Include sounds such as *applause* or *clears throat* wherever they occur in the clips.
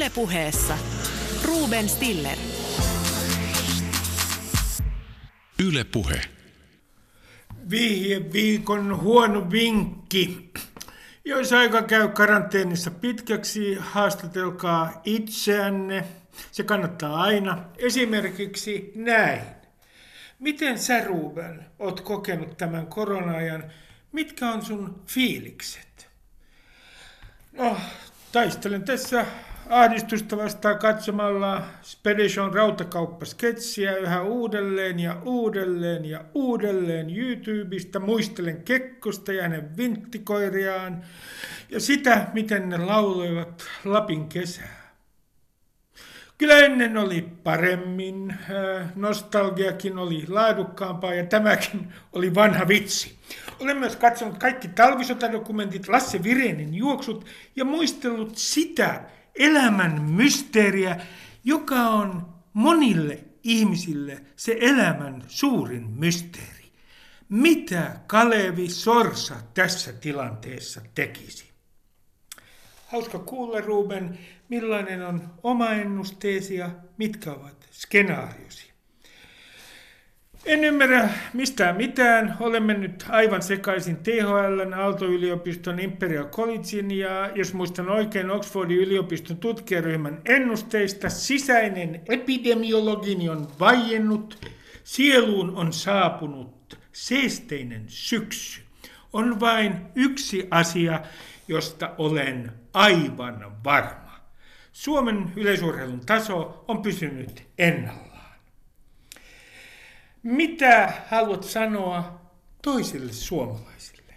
Ylepuheessa Ruben Stiller. Ylepuhe. Vihje viikon huono vinkki. Jos aika käy karanteenissa pitkäksi, haastatelkaa itseänne. Se kannattaa aina. Esimerkiksi näin. Miten sä, Ruben, oot kokenut tämän korona-ajan? Mitkä on sun fiilikset? No, taistelen tässä ahdistusta vastaan katsomalla Spedition rautakauppasketsiä yhä uudelleen ja uudelleen ja uudelleen YouTubesta. Muistelen Kekkosta ja hänen vinttikoiriaan ja sitä, miten ne lauloivat Lapin kesää. Kyllä ennen oli paremmin, nostalgiakin oli laadukkaampaa ja tämäkin oli vanha vitsi. Olen myös katsonut kaikki talvisotadokumentit, Lasse Virenin juoksut ja muistellut sitä elämän mysteeriä, joka on monille ihmisille se elämän suurin mysteeri. Mitä Kalevi Sorsa tässä tilanteessa tekisi? Hauska kuulla, Ruben, millainen on oma ennusteesi ja mitkä ovat skenaariosi. En ymmärrä mistään mitään. Olen mennyt aivan sekaisin THL, Aalto-yliopiston Imperial Collegein ja jos muistan oikein Oxfordin yliopiston tutkijaryhmän ennusteista, sisäinen epidemiologini on vaiennut, sieluun on saapunut seesteinen syksy. On vain yksi asia, josta olen aivan varma. Suomen yleisurheilun taso on pysynyt ennallaan. Mitä haluat sanoa toisille suomalaisille?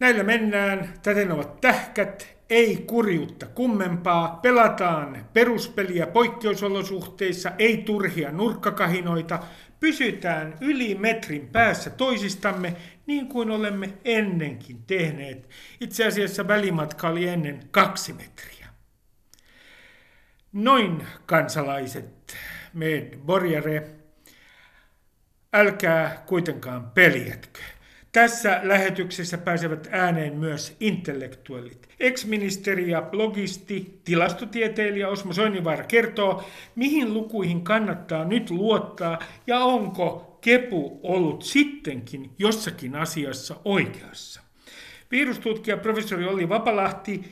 Näillä mennään, täten ovat tähkät, ei kurjuutta kummempaa, pelataan peruspeliä poikkeusolosuhteissa, ei turhia nurkkakahinoita, pysytään yli metrin päässä toisistamme niin kuin olemme ennenkin tehneet. Itse asiassa välimatka oli ennen kaksi metriä. Noin kansalaiset med borgare, älkää kuitenkaan peljätkö. Tässä lähetyksessä pääsevät ääneen myös intellektuellit. Ex-ministeri ja blogisti, tilastotieteilijä Osmo Soinivaara kertoo, mihin lukuihin kannattaa nyt luottaa ja onko kepu ollut sittenkin jossakin asiassa oikeassa. Virustutkija professori Olli Vapalahti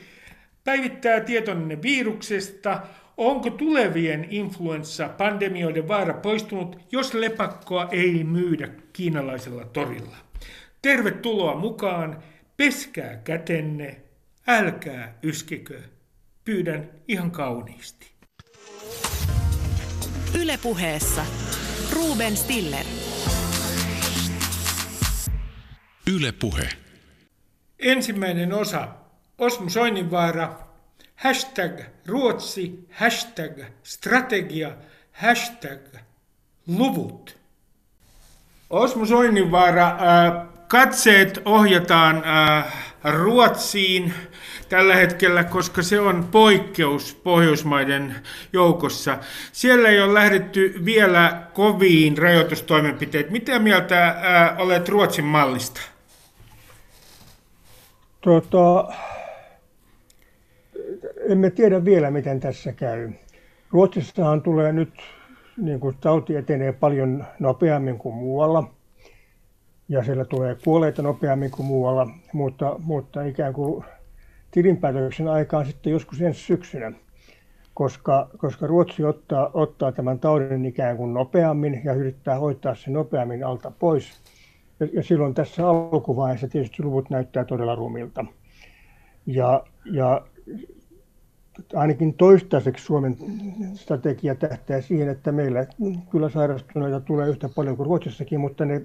päivittää tietonne viruksesta, Onko tulevien influenssa-pandemioiden vaara poistunut, jos lepakkoa ei myydä kiinalaisella torilla? Tervetuloa mukaan, peskää kätenne, älkää yskikö, pyydän ihan kauniisti. Ylepuheessa Ruben Stiller. Ylepuhe. Ensimmäinen osa. Osmo Soininvaara, hashtag Ruotsi, hashtag strategia, hashtag luvut. Osmo Soininvaara, äh, katseet ohjataan äh, Ruotsiin tällä hetkellä, koska se on poikkeus Pohjoismaiden joukossa. Siellä ei ole lähdetty vielä koviin rajoitustoimenpiteet. Mitä mieltä äh, olet Ruotsin mallista? Tota, emme tiedä vielä, miten tässä käy. Ruotsissahan tulee nyt, niin kuin tauti etenee paljon nopeammin kuin muualla, ja siellä tulee kuolleita nopeammin kuin muualla, mutta, mutta ikään kuin tilinpäätöksen aikaan sitten joskus ensi syksynä, koska, koska Ruotsi ottaa, ottaa tämän taudin ikään kuin nopeammin ja yrittää hoitaa sen nopeammin alta pois. Ja, ja silloin tässä alkuvaiheessa tietysti luvut näyttää todella rumilta. Ja, ja ainakin toistaiseksi Suomen strategia tähtää siihen, että meillä kyllä sairastuneita tulee yhtä paljon kuin Ruotsissakin, mutta ne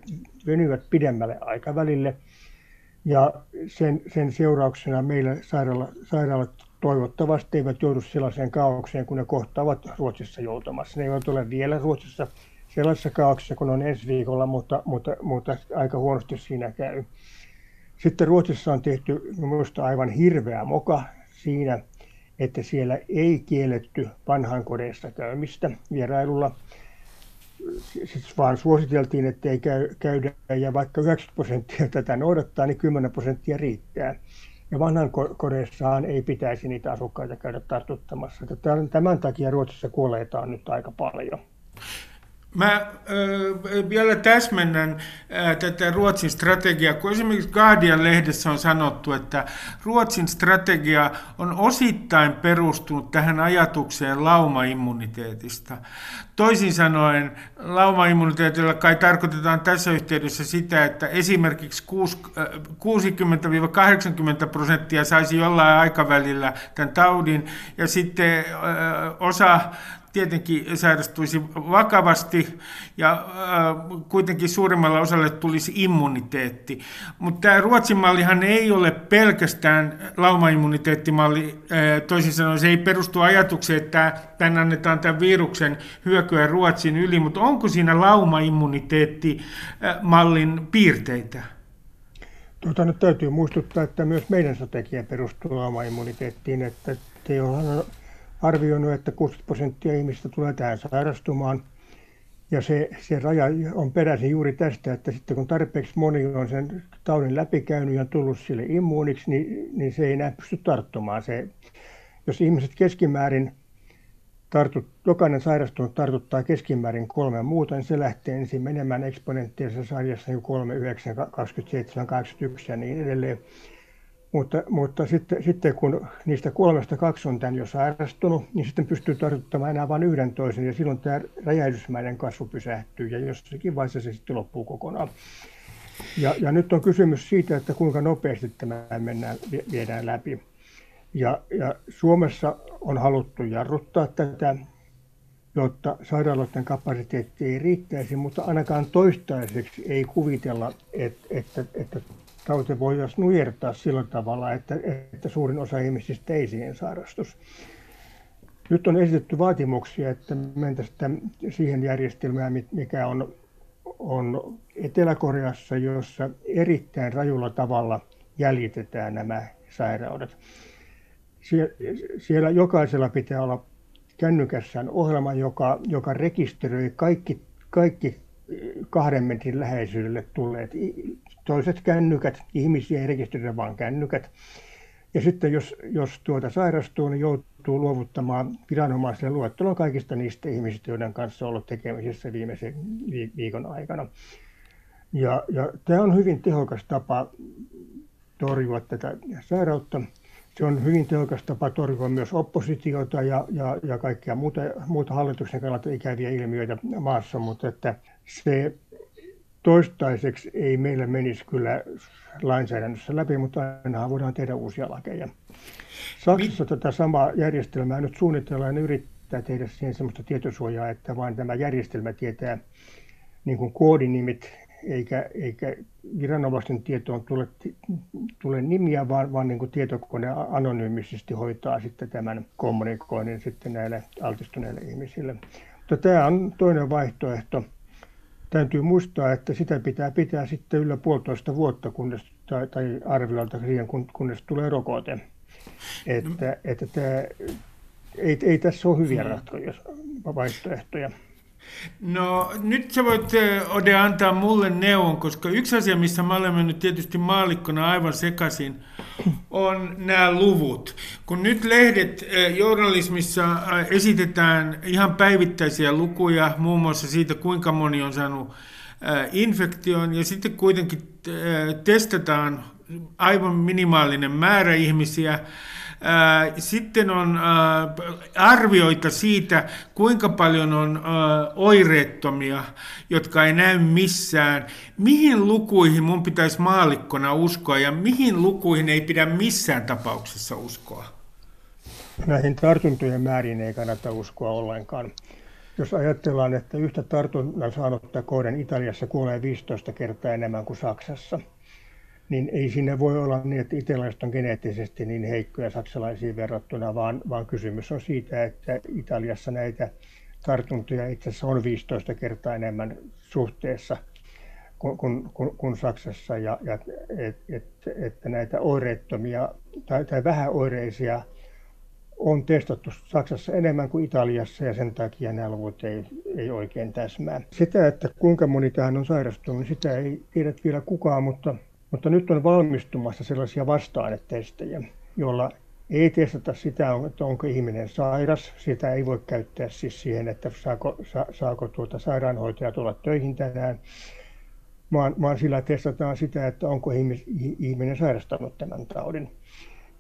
venyvät pidemmälle aikavälille. Ja sen, sen seurauksena meillä sairaala, sairaalat toivottavasti eivät joudu sellaiseen kaaukseen, kun ne kohtaavat Ruotsissa joutumassa. Ne eivät ole vielä Ruotsissa sellaisessa kaauksessa, kun on ensi viikolla, mutta, mutta, mutta aika huonosti siinä käy. Sitten Ruotsissa on tehty minusta aivan hirveä moka siinä, että siellä ei kielletty vanhainkodeissa käymistä vierailulla, siis vaan suositeltiin, että ei käy, käydä, ja vaikka 90 prosenttia tätä noudattaa, niin 10 prosenttia riittää. Ja vanhan kodeissaan ei pitäisi niitä asukkaita käydä tartuttamassa. Tämän takia Ruotsissa kuoleita on nyt aika paljon. Mä äh, vielä täsmennän äh, tätä Ruotsin strategiaa, kun esimerkiksi Guardian-lehdessä on sanottu, että Ruotsin strategia on osittain perustunut tähän ajatukseen laumaimmuniteetista. Toisin sanoen laumaimmuniteetilla kai tarkoitetaan tässä yhteydessä sitä, että esimerkiksi 60-80 prosenttia saisi jollain aikavälillä tämän taudin ja sitten äh, osa tietenkin sairastuisi vakavasti ja äh, kuitenkin suurimmalle osalle tulisi immuniteetti. Mutta tämä Ruotsin mallihan ei ole pelkästään laumaimmuniteettimalli, äh, toisin sanoen se ei perustu ajatukseen, että tämän annetaan tämän viruksen hyökyä Ruotsin yli, mutta onko siinä laumaimmuniteettimallin piirteitä? Tuota, nyt täytyy muistuttaa, että myös meidän strategia perustuu laumaimmuniteettiin, että te arvioinut, että 60 prosenttia ihmistä tulee tähän sairastumaan. Ja se, se raja on peräisin juuri tästä, että sitten kun tarpeeksi moni on sen taudin läpikäynyt ja tullut sille immuuniksi, niin, niin se ei enää pysty tarttumaan. Se, jos ihmiset keskimäärin tartut, jokainen sairastunut tartuttaa keskimäärin kolme muuta, niin se lähtee ensin menemään eksponenttialisessa sarjassa niin 3, 9, 27, 81 ja niin edelleen. Mutta, mutta sitten, sitten kun niistä kolmesta kaksi on tämän jo sairastunut, niin sitten pystyy tartuttamaan enää vain yhden toisen ja silloin tämä räjähdysmäinen kasvu pysähtyy ja jossakin vaiheessa se sitten loppuu kokonaan. Ja, ja nyt on kysymys siitä, että kuinka nopeasti tämä mennään, viedään läpi. Ja, ja Suomessa on haluttu jarruttaa tätä, jotta sairaaloiden kapasiteetti ei riittäisi, mutta ainakaan toistaiseksi ei kuvitella, että, että, että tauti voitaisiin nujertaa sillä tavalla, että, että suurin osa ihmisistä ei siihen sairastus. Nyt on esitetty vaatimuksia, että mentäisiin siihen järjestelmään, mikä on, on Etelä-Koreassa, jossa erittäin rajulla tavalla jäljitetään nämä sairaudet. Sie, siellä jokaisella pitää olla kännykässään ohjelma, joka, joka rekisteröi kaikki, kaikki kahden metrin läheisyydelle tulleet toiset kännykät, ihmisiä ei rekisteröidä vaan kännykät. Ja sitten jos, jos tuota sairastuu, niin joutuu luovuttamaan viranomaisille luettelon kaikista niistä ihmisistä, joiden kanssa on ollut tekemisissä viimeisen viikon aikana. Ja, ja tämä on hyvin tehokas tapa torjua tätä sairautta. Se on hyvin tehokas tapa torjua myös oppositiota ja, ja, ja kaikkia muuta, muuta hallituksen kannalta ikäviä ilmiöitä maassa, mutta että se toistaiseksi ei meillä menisi kyllä lainsäädännössä läpi, mutta aina voidaan tehdä uusia lakeja. Saksassa Mi- tätä samaa järjestelmää nyt suunnitellaan ja yrittää tehdä siihen sellaista tietosuojaa, että vain tämä järjestelmä tietää niin kuin koodinimit, eikä, eikä viranomaisten tietoon tule, tule nimiä, vaan, vaan niin kuin tietokone anonyymisesti hoitaa sitten tämän kommunikoinnin sitten näille altistuneille ihmisille. Mutta tämä on toinen vaihtoehto täytyy muistaa, että sitä pitää pitää sitten yllä puolitoista vuotta, kunnes, tai, tai arviolta siihen, kunnes tulee rokote. Että, että tämä, ei, ei tässä ole hyviä ratkaisuja, vaihtoehtoja. No nyt sä voit Ode antaa mulle neuvon, koska yksi asia, missä mä olen mennyt tietysti maalikkona aivan sekaisin, on nämä luvut. Kun nyt lehdet journalismissa esitetään ihan päivittäisiä lukuja, muun muassa siitä, kuinka moni on saanut infektion, ja sitten kuitenkin testataan aivan minimaalinen määrä ihmisiä, sitten on arvioita siitä, kuinka paljon on oireettomia, jotka ei näy missään. Mihin lukuihin mun pitäisi maalikkona uskoa ja mihin lukuihin ei pidä missään tapauksessa uskoa? Näihin tartuntojen määriin ei kannata uskoa ollenkaan. Jos ajatellaan, että yhtä tartunnan saanutta kohden Italiassa kuolee 15 kertaa enemmän kuin Saksassa – niin ei siinä voi olla niin, että italialaiset on geneettisesti niin heikkoja saksalaisiin verrattuna, vaan, vaan kysymys on siitä, että Italiassa näitä tartuntoja itse asiassa on 15 kertaa enemmän suhteessa kuin, kuin, kuin, Saksassa, ja, ja et, et, että näitä oireettomia tai, tai vähäoireisia on testattu Saksassa enemmän kuin Italiassa ja sen takia nämä luvut ei, ei oikein täsmää. Sitä, että kuinka moni tähän on sairastunut, sitä ei tiedä vielä kukaan, mutta Mutta nyt on valmistumassa sellaisia vasta-ainetestejä, joilla ei testata sitä, että onko ihminen sairas. Sitä ei voi käyttää siis siihen, että saako, sa, saako tuota sairaanhoitaja tulla töihin tänään, vaan, vaan sillä testataan sitä, että onko ihminen sairastanut tämän taudin.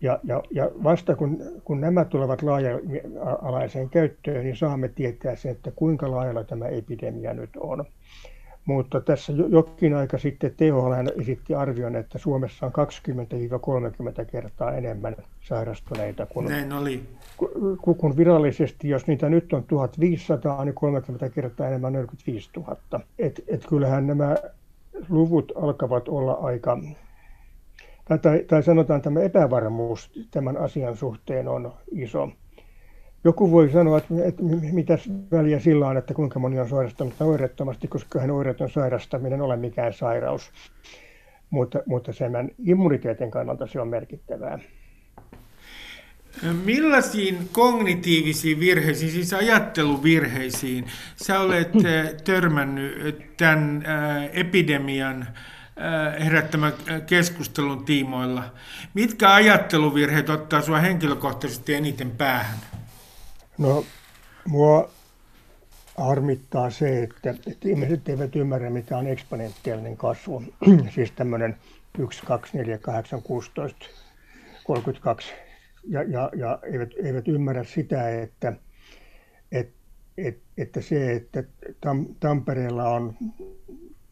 Ja, ja, ja vasta kun, kun nämä tulevat laaja-alaiseen käyttöön, niin saamme tietää sen, että kuinka laajalla tämä epidemia nyt on. Mutta tässä jokin aika sitten THL esitti arvion, että Suomessa on 20-30 kertaa enemmän sairastuneita kuin, Näin oli. Kun, virallisesti, jos niitä nyt on 1500, niin 30 kertaa enemmän 45 000. Et, et kyllähän nämä luvut alkavat olla aika, tai, tai sanotaan tämä epävarmuus tämän asian suhteen on iso. Joku voi sanoa, että, että mitä väliä sillä on, että kuinka moni on sairastunut oireettomasti, koska hän oireeton sairastaminen ole mikään sairaus. Mutta, mutta sen immuniteetin kannalta se on merkittävää. Millaisiin kognitiivisiin virheisiin, siis ajatteluvirheisiin, sä olet eh, törmännyt tämän eh, epidemian eh, herättämän keskustelun tiimoilla? Mitkä ajatteluvirheet ottaa sinua henkilökohtaisesti eniten päähän? No, mua harmittaa se, että, että ihmiset eivät ymmärrä, mitä on eksponentiaalinen kasvu. *clears throat* siis tämmöinen 1, 2, 4, 8, 16, 32. Ja, ja, ja eivät, eivät ymmärrä sitä, että, että, että, se, että Tam, Tampereella on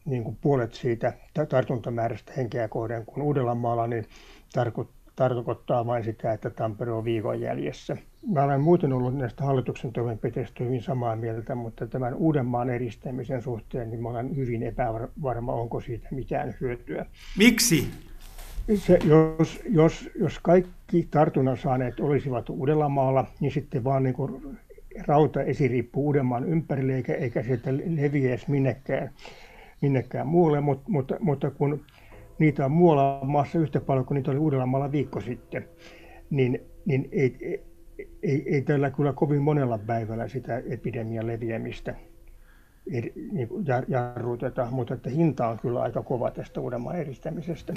niin kuin puolet siitä tartuntamäärästä henkeä kohden kuin Uudellamaalla, niin tarkoittaa tarkoittaa vain sitä, että Tampere on viikon jäljessä. Mä olen muuten ollut näistä hallituksen toimenpiteistä hyvin samaa mieltä, mutta tämän Uudenmaan eristämisen suhteen niin mä olen hyvin epävarma, onko siitä mitään hyötyä. Miksi? Se, jos, jos, jos kaikki tartunnan saaneet olisivat Uudellamaalla, niin sitten vaan niin kuin rauta esiriippuu Uudenmaan ympärille, eikä, eikä sieltä leviäisi minnekään, minnekään muualle, mutta, mutta, mutta kun niitä on muualla maassa yhtä paljon kuin niitä oli Uudellamaalla viikko sitten, niin, niin ei, ei, ei tällä kyllä kovin monella päivällä sitä epidemian leviämistä niin jarruteta, mutta että hinta on kyllä aika kova tästä Uudenmaan eristämisestä.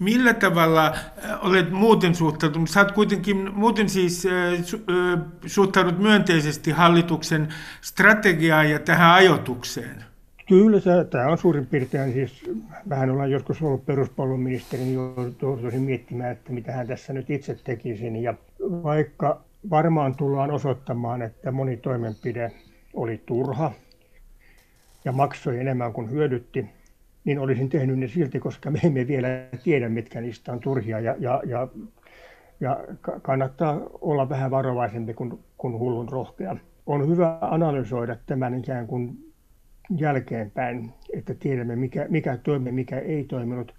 Millä tavalla äh, olet muuten suhtautunut? Sä oot kuitenkin muuten siis äh, äh, suhtaudut myönteisesti hallituksen strategiaan ja tähän ajotukseen. Kyllä tämä on suurin piirtein siis, vähän ollaan joskus ollut peruspalveluministeri, niin joutuisin miettimään, että mitä hän tässä nyt itse tekisin. Ja vaikka varmaan tullaan osoittamaan, että moni toimenpide oli turha ja maksoi enemmän kuin hyödytti, niin olisin tehnyt ne silti, koska me emme vielä tiedä, mitkä niistä on turhia. Ja, ja, ja, ja kannattaa olla vähän varovaisempi kuin, kuin hullun rohkea. On hyvä analysoida tämän ikään kuin jälkeenpäin, että tiedämme mikä, mikä toimi, mikä ei toiminut.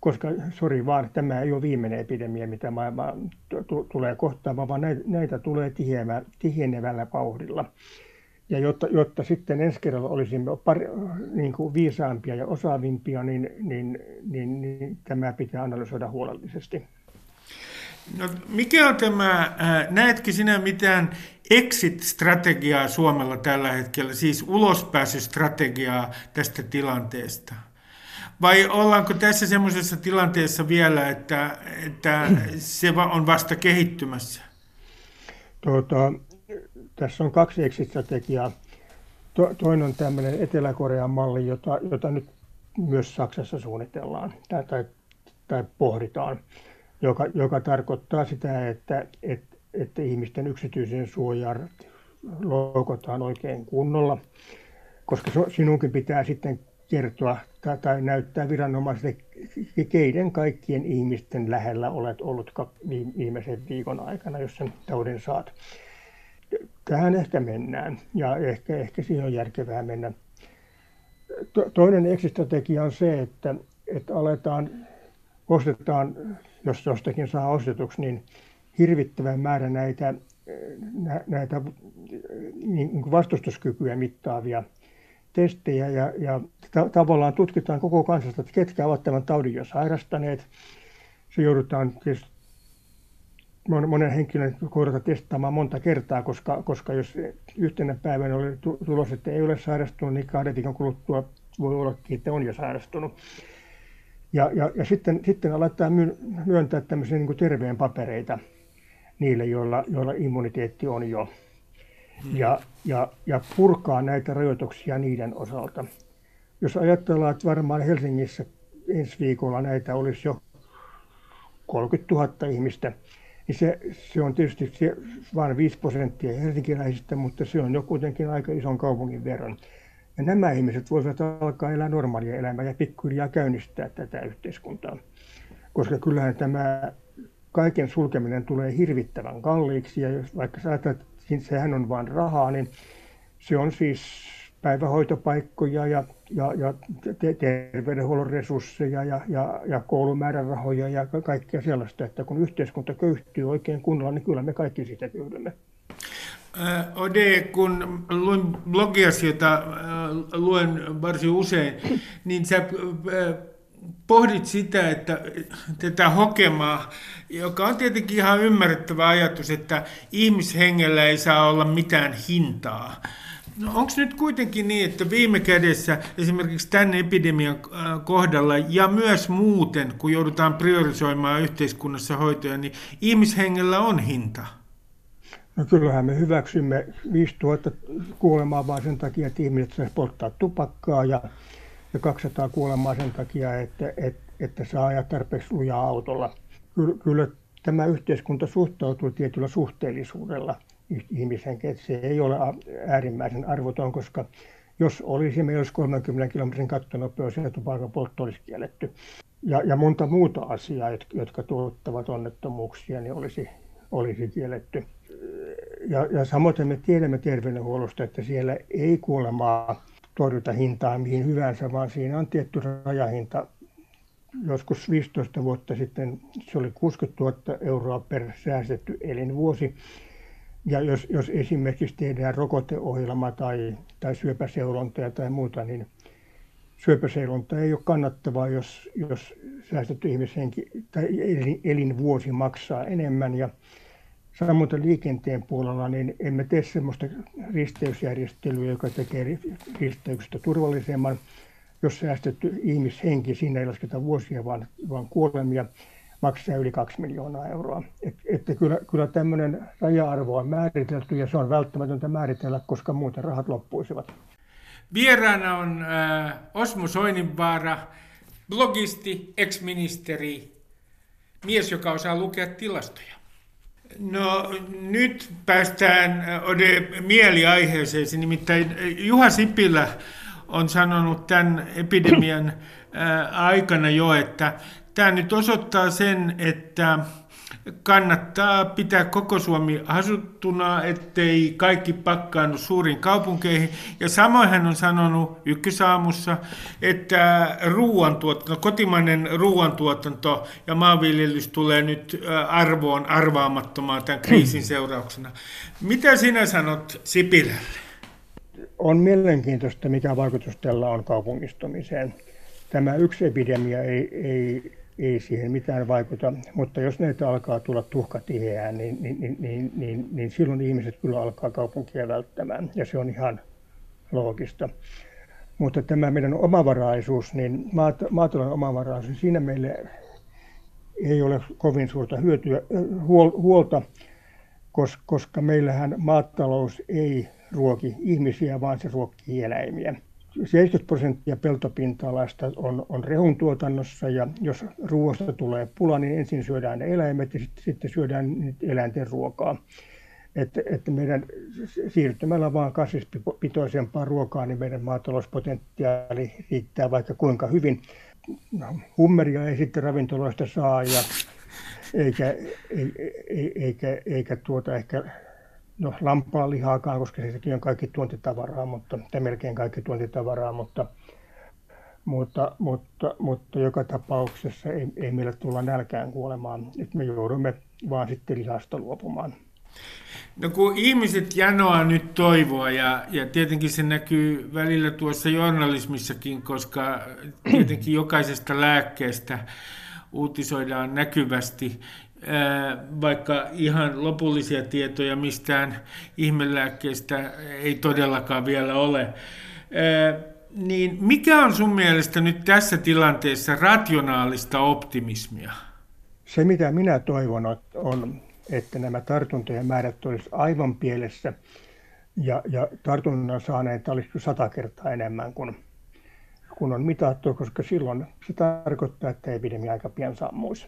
Koska, sori vaan, tämä ei ole viimeinen epidemia, mitä maailma tulee kohtaamaan, vaan näitä, näitä tulee tihenevällä vauhdilla. Ja jotta, jotta sitten ensi kerralla olisimme pari, niin kuin viisaampia ja osaavimpia, niin, niin, niin, niin tämä pitää analysoida huolellisesti. No, mikä on tämä, äh, näetkö sinä mitään exit-strategiaa Suomella tällä hetkellä, siis ulospääsystrategiaa tästä tilanteesta? Vai ollaanko tässä semmoisessa tilanteessa vielä, että, että se on vasta kehittymässä? Tuota, tässä on kaksi exit-strategiaa. To, toinen on tämmöinen Etelä-Korean malli, jota, jota nyt myös Saksassa suunnitellaan tai, tai, tai pohditaan joka, joka tarkoittaa sitä, että, että, että ihmisten yksityisen suojaa loukotaan oikein kunnolla, koska sinunkin pitää sitten kertoa tai, näyttää viranomaisille, keiden kaikkien ihmisten lähellä olet ollut viimeisen viikon aikana, jos sen taudin saat. Tähän ehkä mennään ja ehkä, ehkä siihen on järkevää mennä. Toinen eksistrategia on se, että, että aletaan, ostetaan jos jostakin saa ostetuksi, niin hirvittävän määrä näitä, näitä niin vastustuskykyä mittaavia testejä ja, ja ta- tavallaan tutkitaan koko kansasta, että ketkä ovat tämän taudin jo sairastaneet. Se joudutaan monen henkilön kohdalta testaamaan monta kertaa, koska, koska jos yhtenä päivänä oli tulos, että ei ole sairastunut, niin kahden viikon kuluttua voi olla, että on jo sairastunut. Ja, ja, ja sitten, sitten aletaan myöntää tämmöisiä niin terveen papereita niille, joilla, joilla immuniteetti on jo. Hmm. Ja, ja, ja purkaa näitä rajoituksia niiden osalta. Jos ajatellaan, että varmaan Helsingissä ensi viikolla näitä olisi jo 30 000 ihmistä, niin se, se on tietysti se, vain 5 prosenttia helsinkiläisistä, mutta se on jo kuitenkin aika ison kaupungin verran. Ja nämä ihmiset voivat alkaa elää normaalia elämää ja pikkuhiljaa käynnistää tätä yhteiskuntaa. Koska kyllähän tämä kaiken sulkeminen tulee hirvittävän kalliiksi ja jos vaikka sä ajattelet, että sehän on vain rahaa, niin se on siis päivähoitopaikkoja ja, ja, ja terveydenhuollon resursseja ja, ja, ja koulumäärärahoja ja kaikkea sellaista, että kun yhteiskunta köyhtyy oikein kunnolla, niin kyllä me kaikki siitä köyhdymme. Ode, kun luin blogiasi, jota luen varsin usein, niin sä pohdit sitä, että tätä hokemaa, joka on tietenkin ihan ymmärrettävä ajatus, että ihmishengellä ei saa olla mitään hintaa. No onko nyt kuitenkin niin, että viime kädessä esimerkiksi tämän epidemian kohdalla ja myös muuten, kun joudutaan priorisoimaan yhteiskunnassa hoitoja, niin ihmishengellä on hinta? No kyllähän me hyväksymme 5000 kuolemaa vain sen takia, että ihmiset saisi polttaa tupakkaa ja, ja 200 kuolemaa sen takia, että, että, että saa ajaa tarpeeksi lujaa autolla. Kyllä, kyllä tämä yhteiskunta suhtautuu tietyllä suhteellisuudella ihmishenkeen, että se ei ole äärimmäisen arvoton, koska jos olisi, meillä olisi 30 kilometrin kattonopeus ja tupakan poltto olisi kielletty. Ja, ja monta muuta asiaa, jotka tuottavat onnettomuuksia, niin olisi, olisi kielletty ja, ja samoin me tiedämme terveydenhuollosta, että siellä ei kuolemaa torjuta hintaa mihin hyvänsä, vaan siinä on tietty rajahinta. Joskus 15 vuotta sitten se oli 60 000 euroa per säästetty elinvuosi. Ja jos, jos esimerkiksi tehdään rokoteohjelma tai, tai syöpäseulonta tai muuta, niin syöpäseulonta ei ole kannattavaa, jos, jos säästetty ihmishenki tai elinvuosi maksaa enemmän. Ja Samoin liikenteen puolella niin emme tee sellaista risteysjärjestelyä, joka tekee risteyksestä turvallisemman. Jos säästetty ihmishenki, siinä ei lasketa vuosia, vaan, vaan kuolemia, maksaa yli 2 miljoonaa euroa. Et, että kyllä, kyllä tämmöinen raja-arvo on määritelty ja se on välttämätöntä määritellä, koska muuten rahat loppuisivat. Vieraana on äh, Osmo Soininvaara, blogisti, ex-ministeri, mies, joka osaa lukea tilastoja. No nyt päästään Ode mieliaiheeseen, nimittäin Juha Sipilä on sanonut tämän epidemian aikana jo, että tämä nyt osoittaa sen, että kannattaa pitää koko Suomi asuttuna, ettei kaikki pakkaannu suuriin kaupunkeihin. Ja samoin hän on sanonut ykkösaamussa, että ruoantuotanto, kotimainen ruoantuotanto ja maanviljelys tulee nyt arvoon arvaamattomaan tämän kriisin seurauksena. Mitä sinä sanot Sipilälle? On mielenkiintoista, mikä vaikutus tällä on kaupungistumiseen. Tämä yksi epidemia ei, ei ei siihen mitään vaikuta. Mutta jos näitä alkaa tulla tuhkatiheään, niin, niin, niin, niin, niin, niin silloin ihmiset kyllä alkaa kaupunkia välttämään, ja se on ihan loogista. Mutta tämä meidän omavaraisuus, niin maatalouden omavaraisuus, siinä meille ei ole kovin suurta hyötyä, huolta, koska meillähän maatalous ei ruoki ihmisiä, vaan se ruokkii eläimiä. 70 prosenttia peltopinta-alasta on, on rehun tuotannossa ja jos ruoasta tulee pula, niin ensin syödään ne eläimet ja sitten, sitten syödään eläinten ruokaa. Että, että meidän siirtymällä vaan kasvispitoisempaan ruokaan, niin meidän maatalouspotentiaali riittää vaikka kuinka hyvin. No, hummeria ei sitten ravintoloista saa ja eikä, eikä, eikä, eikä tuota ehkä no lampaan lihaakaan, koska sekin on kaikki tuontitavaraa, mutta, tai melkein kaikki tuontitavaraa, mutta, mutta, mutta, mutta joka tapauksessa ei, ei meillä tulla nälkään kuolemaan. Et me joudumme vaan sitten lihasta luopumaan. No kun ihmiset janoa nyt toivoa ja, ja tietenkin se näkyy välillä tuossa journalismissakin, koska tietenkin jokaisesta lääkkeestä uutisoidaan näkyvästi vaikka ihan lopullisia tietoja mistään ihmelääkkeestä ei todellakaan vielä ole. niin mikä on sun mielestä nyt tässä tilanteessa rationaalista optimismia? Se, mitä minä toivon, on, että nämä tartuntojen määrät olisivat aivan pielessä ja, ja tartunnan saaneita olisi sata kertaa enemmän kuin, kun on mitattu, koska silloin se tarkoittaa, että epidemia aika pian sammuisi.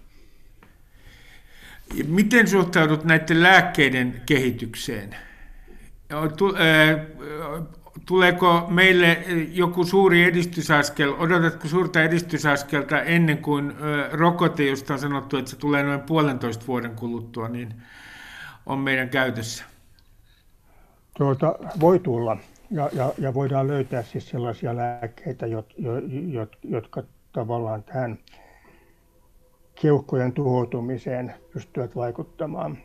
Miten suhtaudut näiden lääkkeiden kehitykseen? Tuleeko meille joku suuri edistysaskel, odotatko suurta edistysaskelta ennen kuin rokote, josta on sanottu, että se tulee noin puolentoista vuoden kuluttua, niin on meidän käytössä? Tuota, voi tulla ja, ja, ja voidaan löytää siis sellaisia lääkkeitä, jot, jot, jotka tavallaan tähän keuhkojen tuhoutumiseen pystyvät vaikuttamaan.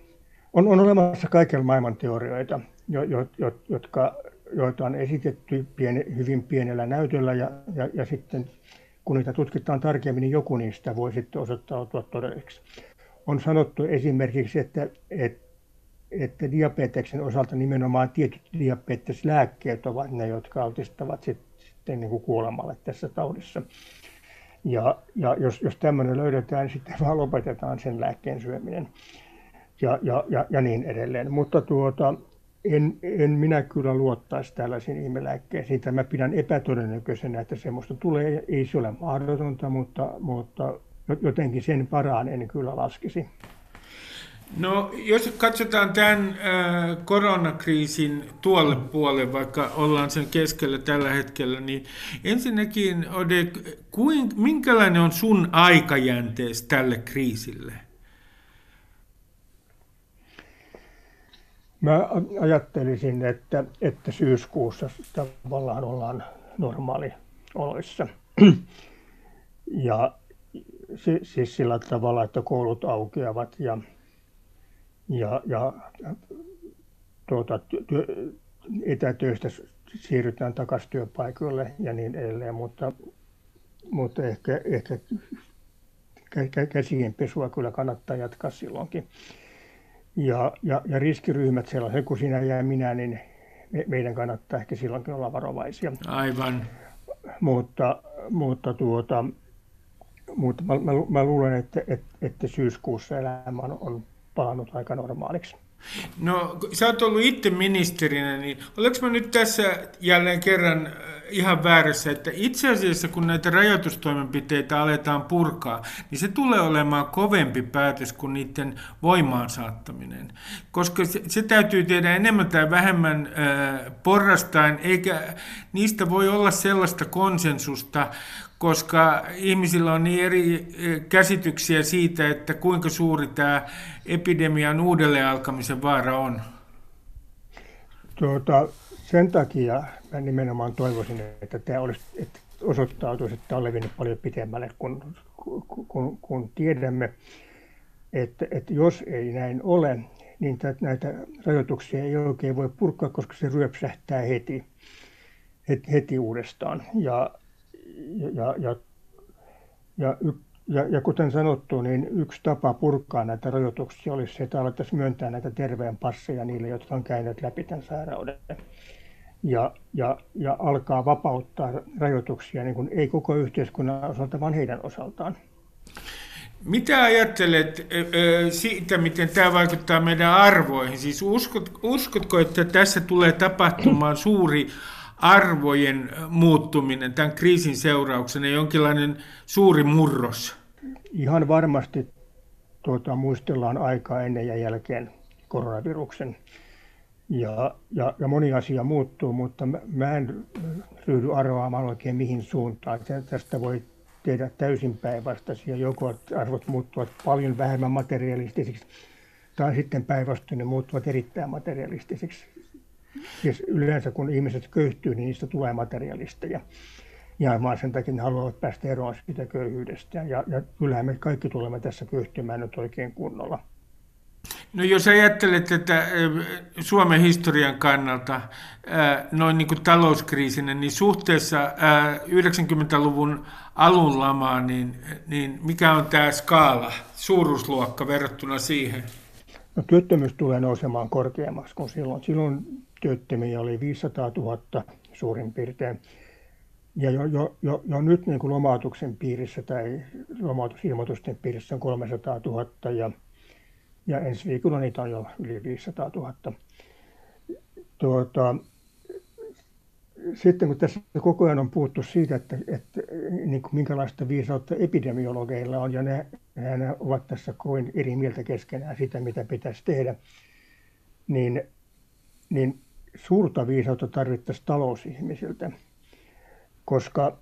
On, on olemassa kaiken maailman teorioita, jo, jo, jo, jotka, joita on esitetty pieni, hyvin pienellä näytöllä ja, ja, ja sitten kun niitä tutkitaan tarkemmin, niin joku niistä voi sitten osoittautua todelliseksi. On sanottu esimerkiksi, että, että, että diabeteksen osalta nimenomaan tietyt diabeteslääkkeet ovat ne, jotka altistavat sitten niin kuin kuolemalle tässä taudissa. Ja, ja jos, jos tämmöinen löydetään, niin sitten *laughs* vaan lopetetaan sen lääkkeen syöminen ja, ja, ja, ja niin edelleen. Mutta tuota, en, en minä kyllä luottaisi tällaisiin ihmelääkkeisiin. Mä pidän epätodennäköisenä, että semmoista tulee. Ei se ole mahdotonta, mutta, mutta jotenkin sen varaan en kyllä laskisi. No, jos katsotaan tämän äh, koronakriisin tuolle puolelle, vaikka ollaan sen keskellä tällä hetkellä, niin ensinnäkin, Ode, kuin, minkälainen on sun aikajäntees tälle kriisille? Mä ajattelisin, että, että syyskuussa tavallaan ollaan normaalioloissa. Ja siis sillä tavalla, että koulut aukeavat ja ja, ja tuota, etätöistä siirrytään takaisin työpaikoille ja niin edelleen, mutta, mutta ehkä, ehkä käsien pesua kyllä kannattaa jatkaa silloinkin. Ja, ja, ja riskiryhmät sellaisen kuin sinä ja minä, niin me, meidän kannattaa ehkä silloinkin olla varovaisia. Aivan. Mutta, mutta, tuota, mutta mä, mä, mä luulen, että, että, että syyskuussa elämä on, on palannut aika normaaliksi. No, sä oot ollut itse ministerinä, niin olenko mä nyt tässä jälleen kerran äh, ihan väärässä, että itse asiassa kun näitä rajoitustoimenpiteitä aletaan purkaa, niin se tulee olemaan kovempi päätös kuin niiden voimaan saattaminen. Koska se, se täytyy tehdä enemmän tai vähemmän äh, porrastain, eikä niistä voi olla sellaista konsensusta, koska ihmisillä on niin eri e, käsityksiä siitä, että kuinka suuri tämä epidemian uudelleen alkamisen vaara on. Tuota, sen takia mä nimenomaan toivoisin, että tämä olisi, että osoittautuisi, että tämä on levinnyt paljon pitemmälle, kun, kun, kun tiedämme, että, että jos ei näin ole, niin näitä rajoituksia ei oikein voi purkaa, koska se ryöpsähtää heti, heti uudestaan. Ja ja, ja, ja, ja, ja kuten sanottu, niin yksi tapa purkaa näitä rajoituksia olisi se, että alettaisiin myöntää näitä terveen passeja niille, jotka on käyneet läpi tämän sairauden. Ja, ja, ja alkaa vapauttaa rajoituksia, niin kuin ei koko yhteiskunnan osalta, vaan heidän osaltaan. Mitä ajattelet siitä, miten tämä vaikuttaa meidän arvoihin? Siis uskot, uskotko, että tässä tulee tapahtumaan suuri arvojen muuttuminen tämän kriisin seurauksena, jonkinlainen suuri murros? Ihan varmasti tuota, muistellaan aikaa ennen ja jälkeen koronaviruksen. Ja, ja, ja moni asia muuttuu, mutta mä, mä en ryhdy arvaamaan oikein mihin suuntaan. Tästä voi tehdä täysin päinvastaisia. Joko arvot muuttuvat paljon vähemmän materialistisiksi, tai sitten päinvastoin ne muuttuvat erittäin materialistisiksi siis yleensä kun ihmiset köyhtyy, niin niistä tulee materialisteja. Ja vaan sen takia ne haluavat päästä eroon siitä köyhyydestä. Ja, ja kyllähän me kaikki tulemme tässä köyhtymään nyt oikein kunnolla. No jos ajattelet että Suomen historian kannalta noin niin kuin talouskriisinen, niin suhteessa 90-luvun alun lamaan, niin, niin mikä on tämä skaala, suuruusluokka verrattuna siihen? No, työttömyys tulee nousemaan korkeammaksi kuin silloin. Silloin työttömiä oli 500 000 suurin piirtein. Ja jo, jo, jo, jo nyt niin kuin lomautuksen piirissä tai lomautusilmoitusten piirissä on 300 000 ja, ja ensi viikolla niitä on jo yli 500 000. Tuota, sitten kun tässä koko ajan on puhuttu siitä, että, että niin kuin minkälaista viisautta epidemiologeilla on, ja ne, ne ovat tässä kovin eri mieltä keskenään sitä, mitä pitäisi tehdä, niin, niin suurta viisautta tarvittaisiin talousihmisiltä. Koska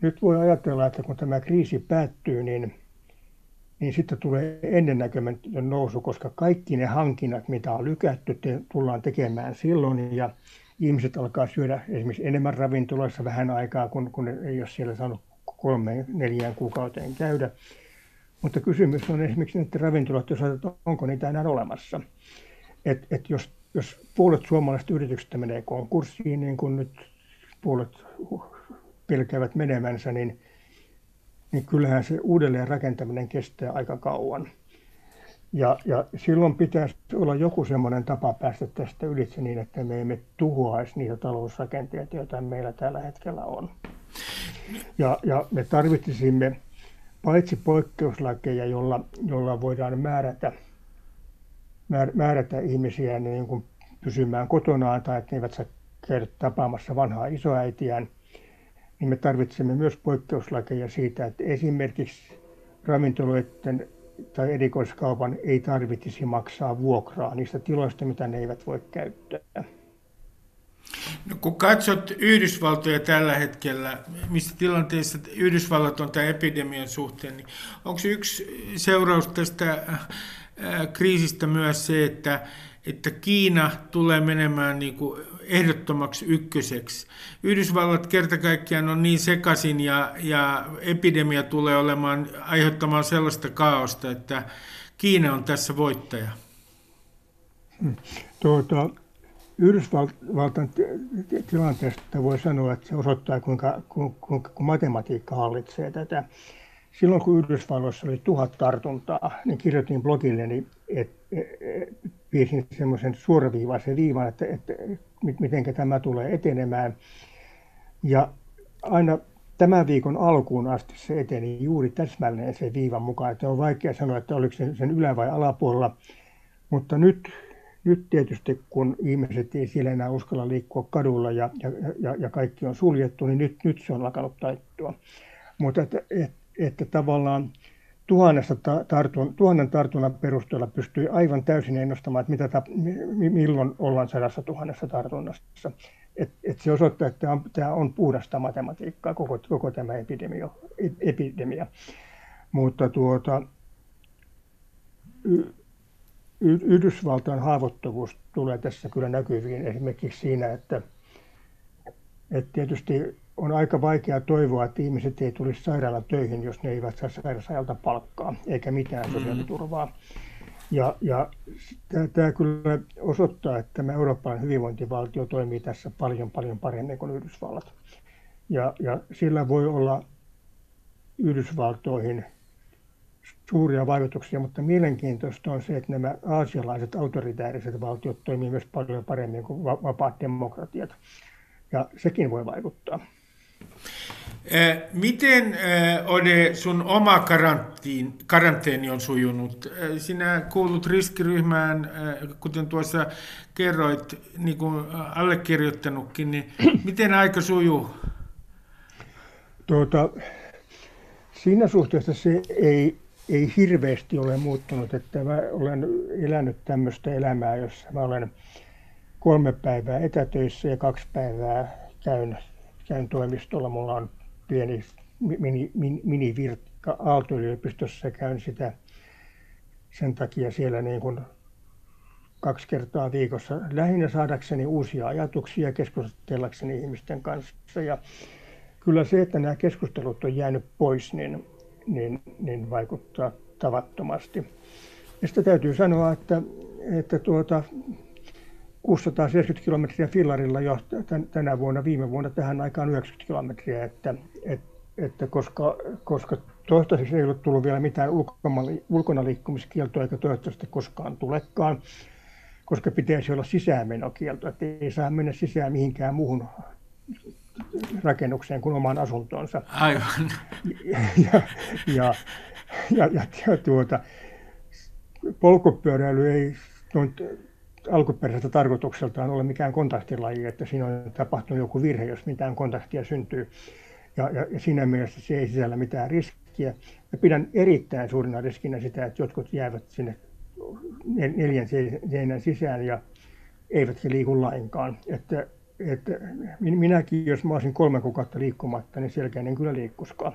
nyt voi ajatella, että kun tämä kriisi päättyy, niin, niin sitten tulee ennennäkemätön nousu, koska kaikki ne hankinnat, mitä on lykätty, te, tullaan tekemään silloin. Ja ihmiset alkaa syödä esimerkiksi enemmän ravintoloissa vähän aikaa, kun, kun ei ole siellä saanut kolmeen, neljään kuukauteen käydä. Mutta kysymys on esimerkiksi ravintolat, jos ajatellaan, onko niitä enää olemassa. Et, et jos, jos puolet suomalaisista yrityksistä menee konkurssiin, niin kuin nyt puolet pelkäävät menemänsä, niin, niin kyllähän se uudelleen rakentaminen kestää aika kauan. Ja, ja silloin pitäisi olla joku semmoinen tapa päästä tästä ylitse niin, että me emme tuhoaisi niitä talousrakenteita, joita meillä tällä hetkellä on. Ja, ja me tarvitsisimme paitsi poikkeuslakeja, jolla, jolla voidaan määrätä, määrätä ihmisiä niin kuin pysymään kotonaan tai että ne eivät saa käydä tapaamassa vanhaa isoäitiään, niin me tarvitsemme myös poikkeuslakeja siitä, että esimerkiksi ravintoloiden tai erikoiskaupan ei tarvitsisi maksaa vuokraa niistä tiloista, mitä ne eivät voi käyttää. No, kun katsot Yhdysvaltoja tällä hetkellä, missä tilanteessa Yhdysvallat on tämän epidemian suhteen, niin onko yksi seuraus tästä kriisistä myös se, että, että Kiina tulee menemään niin kuin ehdottomaksi ykköseksi. Yhdysvallat kerta kaikkiaan on niin sekaisin ja, ja epidemia tulee olemaan aiheuttamaan sellaista kaaosta, että Kiina on tässä voittaja. Hmm. Tuota, Yhdysvaltain tilanteesta voi sanoa, että se osoittaa, kuinka, kuinka, kuinka matematiikka hallitsee tätä. Silloin kun Yhdysvalloissa oli tuhat tartuntaa, niin kirjoitin blogilleni, että piirsin semmoisen suoraviivaisen viivan, että, että miten tämä tulee etenemään. Ja aina tämän viikon alkuun asti se eteni juuri täsmälleen sen viivan mukaan. Että on vaikea sanoa, että oliko se sen ylä- vai alapuolella. Mutta nyt, nyt tietysti, kun ihmiset ei siellä enää uskalla liikkua kadulla ja, ja, ja, ja kaikki on suljettu, niin nyt, nyt se on lakannut taittua. Mutta että, että, että tavallaan tuhannesta tartun, tuhannen tartunnan perusteella pystyi aivan täysin ennustamaan, että mitä tap, milloin ollaan sadassa tuhannessa tartunnassa. Et, et se osoittaa, että tämä on, tämä on puhdasta matematiikkaa, koko, koko tämä epidemia. epidemia. Mutta tuota, y, Yhdysvaltain haavoittuvuus tulee tässä kyllä näkyviin esimerkiksi siinä, että, että tietysti on aika vaikea toivoa, että ihmiset ei tulisi töihin, jos ne eivät saa sairausajalta palkkaa eikä mitään mm. sosiaaliturvaa. Ja, ja tämä kyllä osoittaa, että tämä eurooppalainen hyvinvointivaltio toimii tässä paljon paljon paremmin kuin Yhdysvallat. Ja, ja sillä voi olla Yhdysvaltoihin suuria vaikutuksia, mutta mielenkiintoista on se, että nämä aasialaiset autoritääriset valtiot toimii myös paljon paremmin kuin vapaat demokratiat. Ja sekin voi vaikuttaa. Miten Ode sun oma karantiin, karanteeni on sujunut? Sinä kuulut riskiryhmään, kuten tuossa kerroit, niin kuin allekirjoittanutkin, niin *clears throat* miten aika sujuu? Tuota, siinä suhteessa se ei, ei hirveästi ole muuttunut, että mä olen elänyt tämmöistä elämää, jossa mä olen kolme päivää etätöissä ja kaksi päivää käyn käyn toimistolla. Mulla on pieni mini, mini, minivirkka Aalto-yliopistossa käyn sitä sen takia siellä niin kuin kaksi kertaa viikossa lähinnä saadakseni uusia ajatuksia keskustellakseni ihmisten kanssa. Ja kyllä se, että nämä keskustelut on jäänyt pois, niin, niin, niin vaikuttaa tavattomasti. Ja sitä täytyy sanoa, että, että tuota, 670 kilometriä fillarilla jo tänä vuonna, viime vuonna tähän aikaan 90 kilometriä, että, että, että koska, koska toistaiseksi ei ole tullut vielä mitään ulkona liikkumiskieltoa eikä toivottavasti koskaan tulekaan, koska pitäisi olla sisäänmenokielto, että ei saa mennä sisään mihinkään muuhun rakennukseen kuin omaan asuntoonsa. Aivan. Ja, *laughs* ja, ja, ja, ja, ja tuota, polkupyöräily ei alkuperäiseltä tarkoitukseltaan ole mikään kontaktilaji, että siinä on tapahtunut joku virhe, jos mitään kontaktia syntyy. Ja, ja, ja siinä mielessä se ei sisällä mitään riskiä. Ja pidän erittäin suurina riskinä sitä, että jotkut jäävät sinne neljän seinän sisään ja eivät he liiku lainkaan. Että, että minäkin, jos mä olisin kolme kuukautta liikkumatta, niin selkeäinen kyllä liikkuskaan.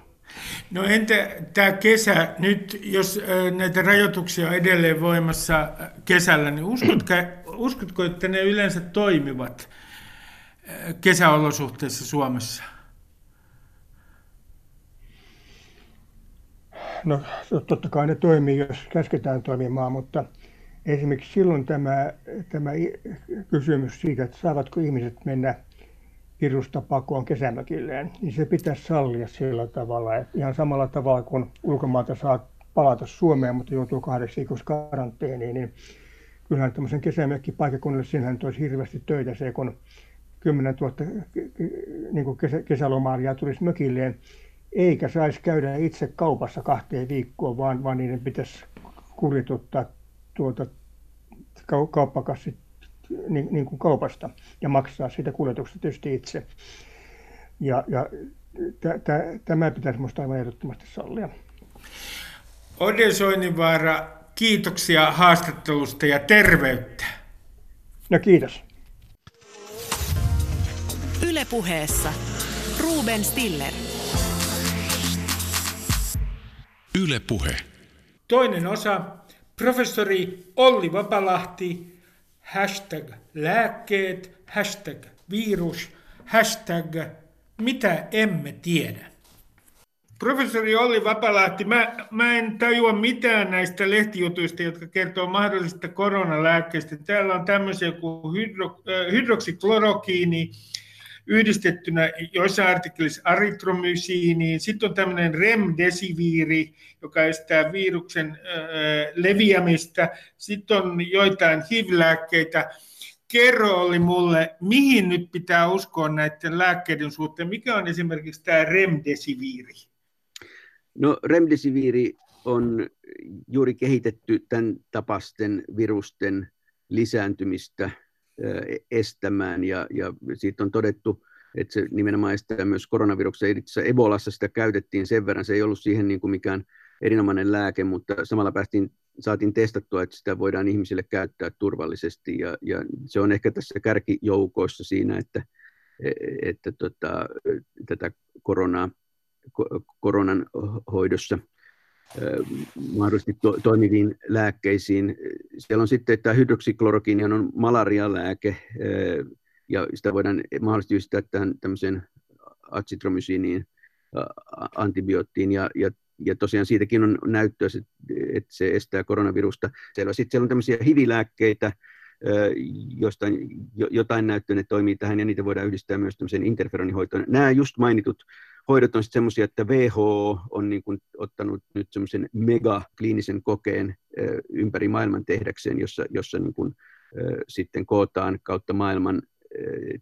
No entä tämä kesä, nyt jos näitä rajoituksia on edelleen voimassa kesällä, niin uskotko, *clears throat* uskotko että ne yleensä toimivat kesäolosuhteissa Suomessa? No totta kai ne toimii, jos käsketään toimimaan, mutta esimerkiksi silloin tämä, tämä kysymys siitä, että saavatko ihmiset mennä virusta pakoon kesämökilleen, niin se pitäisi sallia sillä tavalla, että ihan samalla tavalla kuin ulkomailta saa palata Suomeen, mutta joutuu kahdeksi viikoksi karanteeniin, niin kyllähän tämmöisen kesämökkipaikakunnille sinähän olisi hirveästi töitä se, kun 10 000 niin kuin kesä, tulisi mökilleen, eikä saisi käydä itse kaupassa kahteen viikkoon, vaan, vaan niiden pitäisi kuljetuttaa tuota kauppakassit niin, niin kuin kaupasta ja maksaa siitä kuljetuksesta tietysti itse. Ja, ja t- t- tämä pitäisi minusta aivan ehdottomasti sallia. Ode Soininvaara, kiitoksia haastattelusta ja terveyttä. No kiitos. Ylepuheessa Ruben Stiller. Ylepuhe. Toinen osa. Professori Olli Vapalahti hashtag lääkkeet, hashtag virus, hashtag mitä emme tiedä. Professori Olli Vapalahti, mä, mä en tajua mitään näistä lehtijutuista, jotka kertoo mahdollisista koronalääkkeistä. Täällä on tämmöisiä kuin hydro, äh, hydroksiklorokiini, yhdistettynä joissain artikkelissa aritromysiiniin. Sitten on tämmöinen remdesiviiri, joka estää viruksen leviämistä. Sitten on joitain HIV-lääkkeitä. Kerro oli mulle, mihin nyt pitää uskoa näiden lääkkeiden suhteen. Mikä on esimerkiksi tämä remdesiviiri? No remdesiviiri on juuri kehitetty tämän tapasten virusten lisääntymistä estämään. Ja, ja siitä on todettu, että se nimenomaan estää myös koronaviruksen. Itse Ebolassa sitä käytettiin sen verran, se ei ollut siihen niin kuin mikään erinomainen lääke, mutta samalla päästiin, saatiin testattua, että sitä voidaan ihmisille käyttää turvallisesti. Ja, ja se on ehkä tässä kärkijoukoissa siinä, että, että tota, tätä koronaa, koronan hoidossa mahdollisesti to, toimiviin lääkkeisiin. Siellä on sitten, että hydroksiklorokiini on malarialääke, ja sitä voidaan mahdollisesti yhdistää tähän tämmöiseen atsitromysiiniin, antibioottiin, ja, ja, ja tosiaan siitäkin on näyttöä, että se estää koronavirusta. Siellä, sitten siellä on tämmöisiä hivilääkkeitä, josta jotain näyttöä ne toimii tähän, ja niitä voidaan yhdistää myös tämmöiseen interferonihoitoon. Nämä just mainitut hoidot on semmoisia, että WHO on niin kuin ottanut nyt semmoisen megakliinisen kokeen ympäri maailman tehdäkseen, jossa, jossa niin kuin, sitten kootaan kautta maailman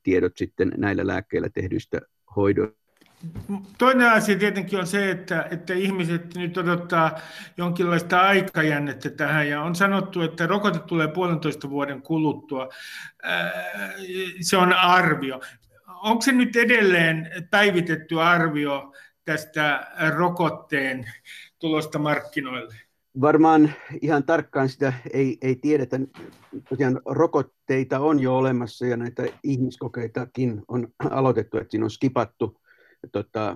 tiedot sitten näillä lääkkeillä tehdyistä hoidoista. Toinen asia tietenkin on se, että, että ihmiset nyt odottaa jonkinlaista aikajännettä tähän ja on sanottu, että rokote tulee puolentoista vuoden kuluttua. Se on arvio onko se nyt edelleen päivitetty arvio tästä rokotteen tulosta markkinoille? Varmaan ihan tarkkaan sitä ei, ei tiedetä. Tosiaan rokotteita on jo olemassa ja näitä ihmiskokeitakin on aloitettu, että siinä on skipattu tota,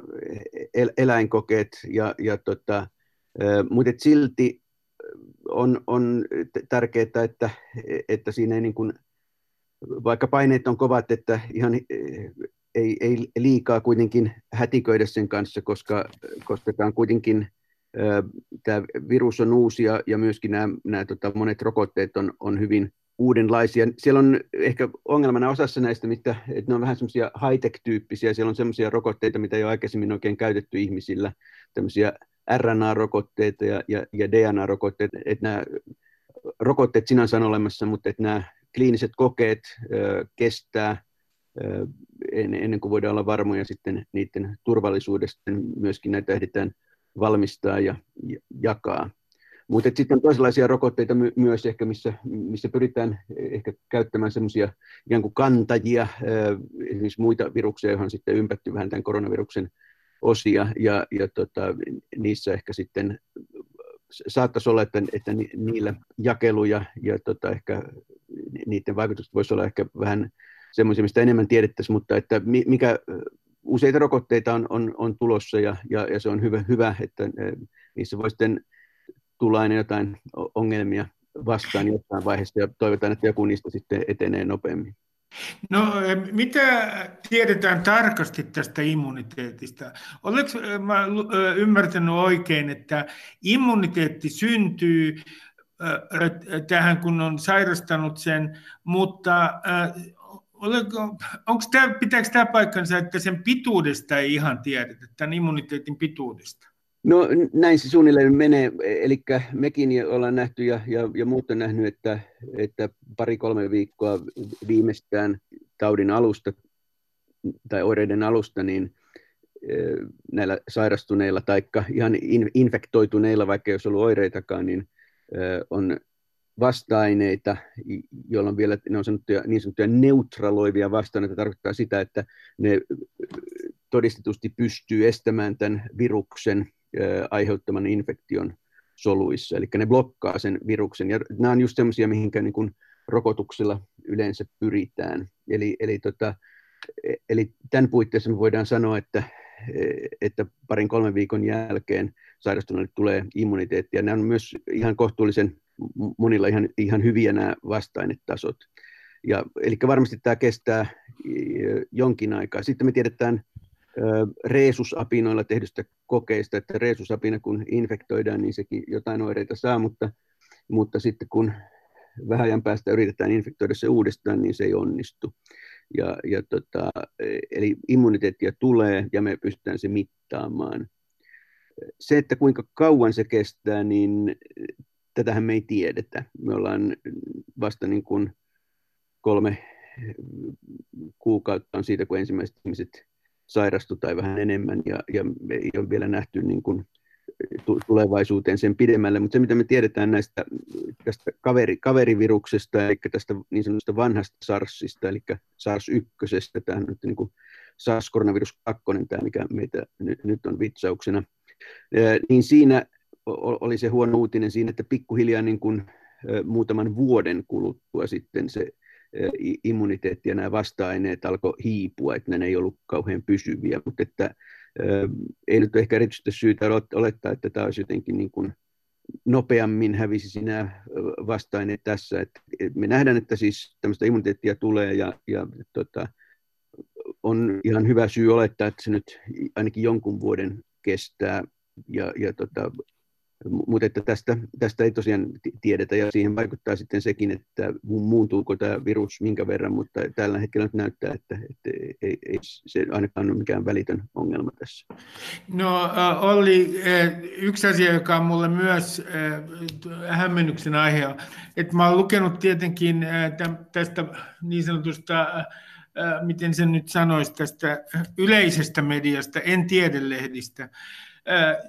el, eläinkokeet, ja, ja tota, mutta silti on, on tärkeää, että, että siinä ei niin kuin vaikka paineet on kovat, että ihan eh, ei, ei liikaa kuitenkin hätiköidä sen kanssa, koska, koska tämä on kuitenkin tämä virus on uusi ja, ja myöskin nämä, nämä tota, monet rokotteet on, on hyvin uudenlaisia. Siellä on ehkä ongelmana osassa näistä, mitä, että ne on vähän semmoisia high-tech-tyyppisiä. Siellä on semmoisia rokotteita, mitä ei ole aikaisemmin oikein käytetty ihmisillä, tämmöisiä RNA-rokotteita ja, ja, ja DNA-rokotteita. Että nämä rokotteet sinänsä on olemassa, mutta että nämä kliiniset kokeet kestää ennen kuin voidaan olla varmoja sitten niiden turvallisuudesta, myöskin näitä ehditään valmistaa ja jakaa. Mutta sitten on toisenlaisia rokotteita my- myös ehkä, missä, missä pyritään ehkä käyttämään semmoisia ikään kuin kantajia, esimerkiksi muita viruksia, joihin sitten ympätty vähän tämän koronaviruksen osia, ja, ja tota, niissä ehkä sitten saattaisi olla, että, että niillä jakelu ja, ja tota, ehkä niiden vaikutukset voisi olla ehkä vähän semmoisia, mistä enemmän tiedettäisiin, mutta että mikä useita rokotteita on, on, on tulossa ja, ja, ja, se on hyvä, hyvä, että niissä voi sitten tulla aina jotain ongelmia vastaan jossain vaiheessa ja toivotaan, että joku niistä sitten etenee nopeammin. No, mitä tiedetään tarkasti tästä immuniteetista? Oletko mä ymmärtänyt oikein, että immuniteetti syntyy tähän, kun on sairastanut sen, mutta onko tämä, pitääkö tämä paikkansa, että sen pituudesta ei ihan tiedetä, tämän immuniteetin pituudesta? No näin se suunnilleen menee, eli mekin ollaan nähty ja, ja, ja muut on nähnyt, että, että pari-kolme viikkoa viimeistään taudin alusta tai oireiden alusta, niin näillä sairastuneilla tai ihan infektoituneilla, vaikka ei olisi ollut oireitakaan, niin on vasta-aineita, joilla on vielä ne on sanottuja, niin sanottuja neutraloivia vasta-aineita, tarkoittaa sitä, että ne todistetusti pystyy estämään tämän viruksen aiheuttaman infektion soluissa, eli ne blokkaa sen viruksen. Ja nämä on just semmoisia, mihinkä niin rokotuksilla yleensä pyritään. Eli, eli, tota, e, eli tämän puitteissa me voidaan sanoa, että, e, että parin kolmen viikon jälkeen sairastuneille tulee immuniteetti, ja nämä on myös ihan kohtuullisen monilla ihan, ihan hyviä nämä vastainetasot. Ja, eli varmasti tämä kestää jonkin aikaa. Sitten me tiedetään reesusapinoilla tehdystä kokeista, että reesusapina kun infektoidaan, niin sekin jotain oireita saa, mutta, mutta sitten kun vähän ajan päästä yritetään infektoida se uudestaan, niin se ei onnistu. Ja, ja tota, eli immuniteettia tulee ja me pystytään se mittaamaan. Se, että kuinka kauan se kestää, niin tätähän me ei tiedetä. Me ollaan vasta niin kuin kolme kuukautta on siitä, kun ensimmäiset ihmiset sairastu tai vähän enemmän ja, ja ei ole vielä nähty niin kuin tulevaisuuteen sen pidemmälle, mutta se mitä me tiedetään näistä tästä kaveri, kaveriviruksesta, eli tästä niin sanotusta vanhasta SARSista, eli SARS-1, tämä on nyt niin kuin SARS-koronavirus 2, tämä mikä meitä nyt, nyt on vitsauksena, niin siinä oli se huono uutinen siinä, että pikkuhiljaa niin kuin muutaman vuoden kuluttua sitten se immuniteetti ja nämä vasta-aineet alkoi hiipua, että ne ei ollut kauhean pysyviä, mutta että ei nyt ehkä erityisesti syytä olettaa, että tämä olisi jotenkin niin kuin nopeammin hävisi nämä vasta-aineet tässä. Että me nähdään, että siis tämmöistä immuniteettia tulee ja, ja tota, on ihan hyvä syy olettaa, että se nyt ainakin jonkun vuoden kestää ja, ja tota, mutta että tästä, tästä ei tosiaan tiedetä ja siihen vaikuttaa sitten sekin, että muuntuuko tämä virus minkä verran, mutta tällä hetkellä nyt näyttää, että, että ei, ei se ainakaan ole mikään välitön ongelma tässä. No oli yksi asia, joka on mulle myös hämmennyksen aihe, että mä olen lukenut tietenkin tästä niin sanotusta miten sen nyt sanoisi, tästä yleisestä mediasta, en tiedelehdistä,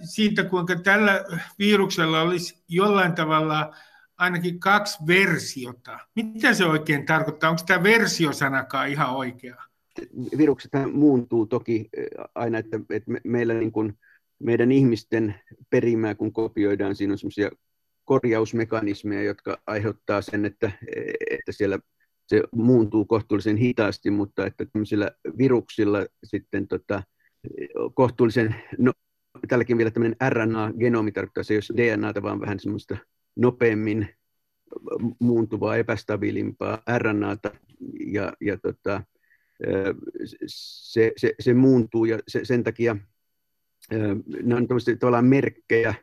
siitä, kuinka tällä viruksella olisi jollain tavalla ainakin kaksi versiota. Mitä se oikein tarkoittaa? Onko tämä versiosanakaan ihan oikea? Virukset muuntuu toki aina, että, että me, meillä niin kuin, meidän ihmisten perimää, kun kopioidaan, siinä on sellaisia korjausmekanismeja, jotka aiheuttaa sen, että, että siellä se muuntuu kohtuullisen hitaasti, mutta että tämmöisillä viruksilla sitten tota, kohtuullisen no, tälläkin vielä tämmöinen RNA-genomi tarkoittaa se, jos DNAta vaan vähän semmoista nopeammin muuntuvaa, epästabiilimpaa RNAta, ja, ja tota, se, se, se muuntuu, ja se, sen takia ne on tavallaan merkkejä,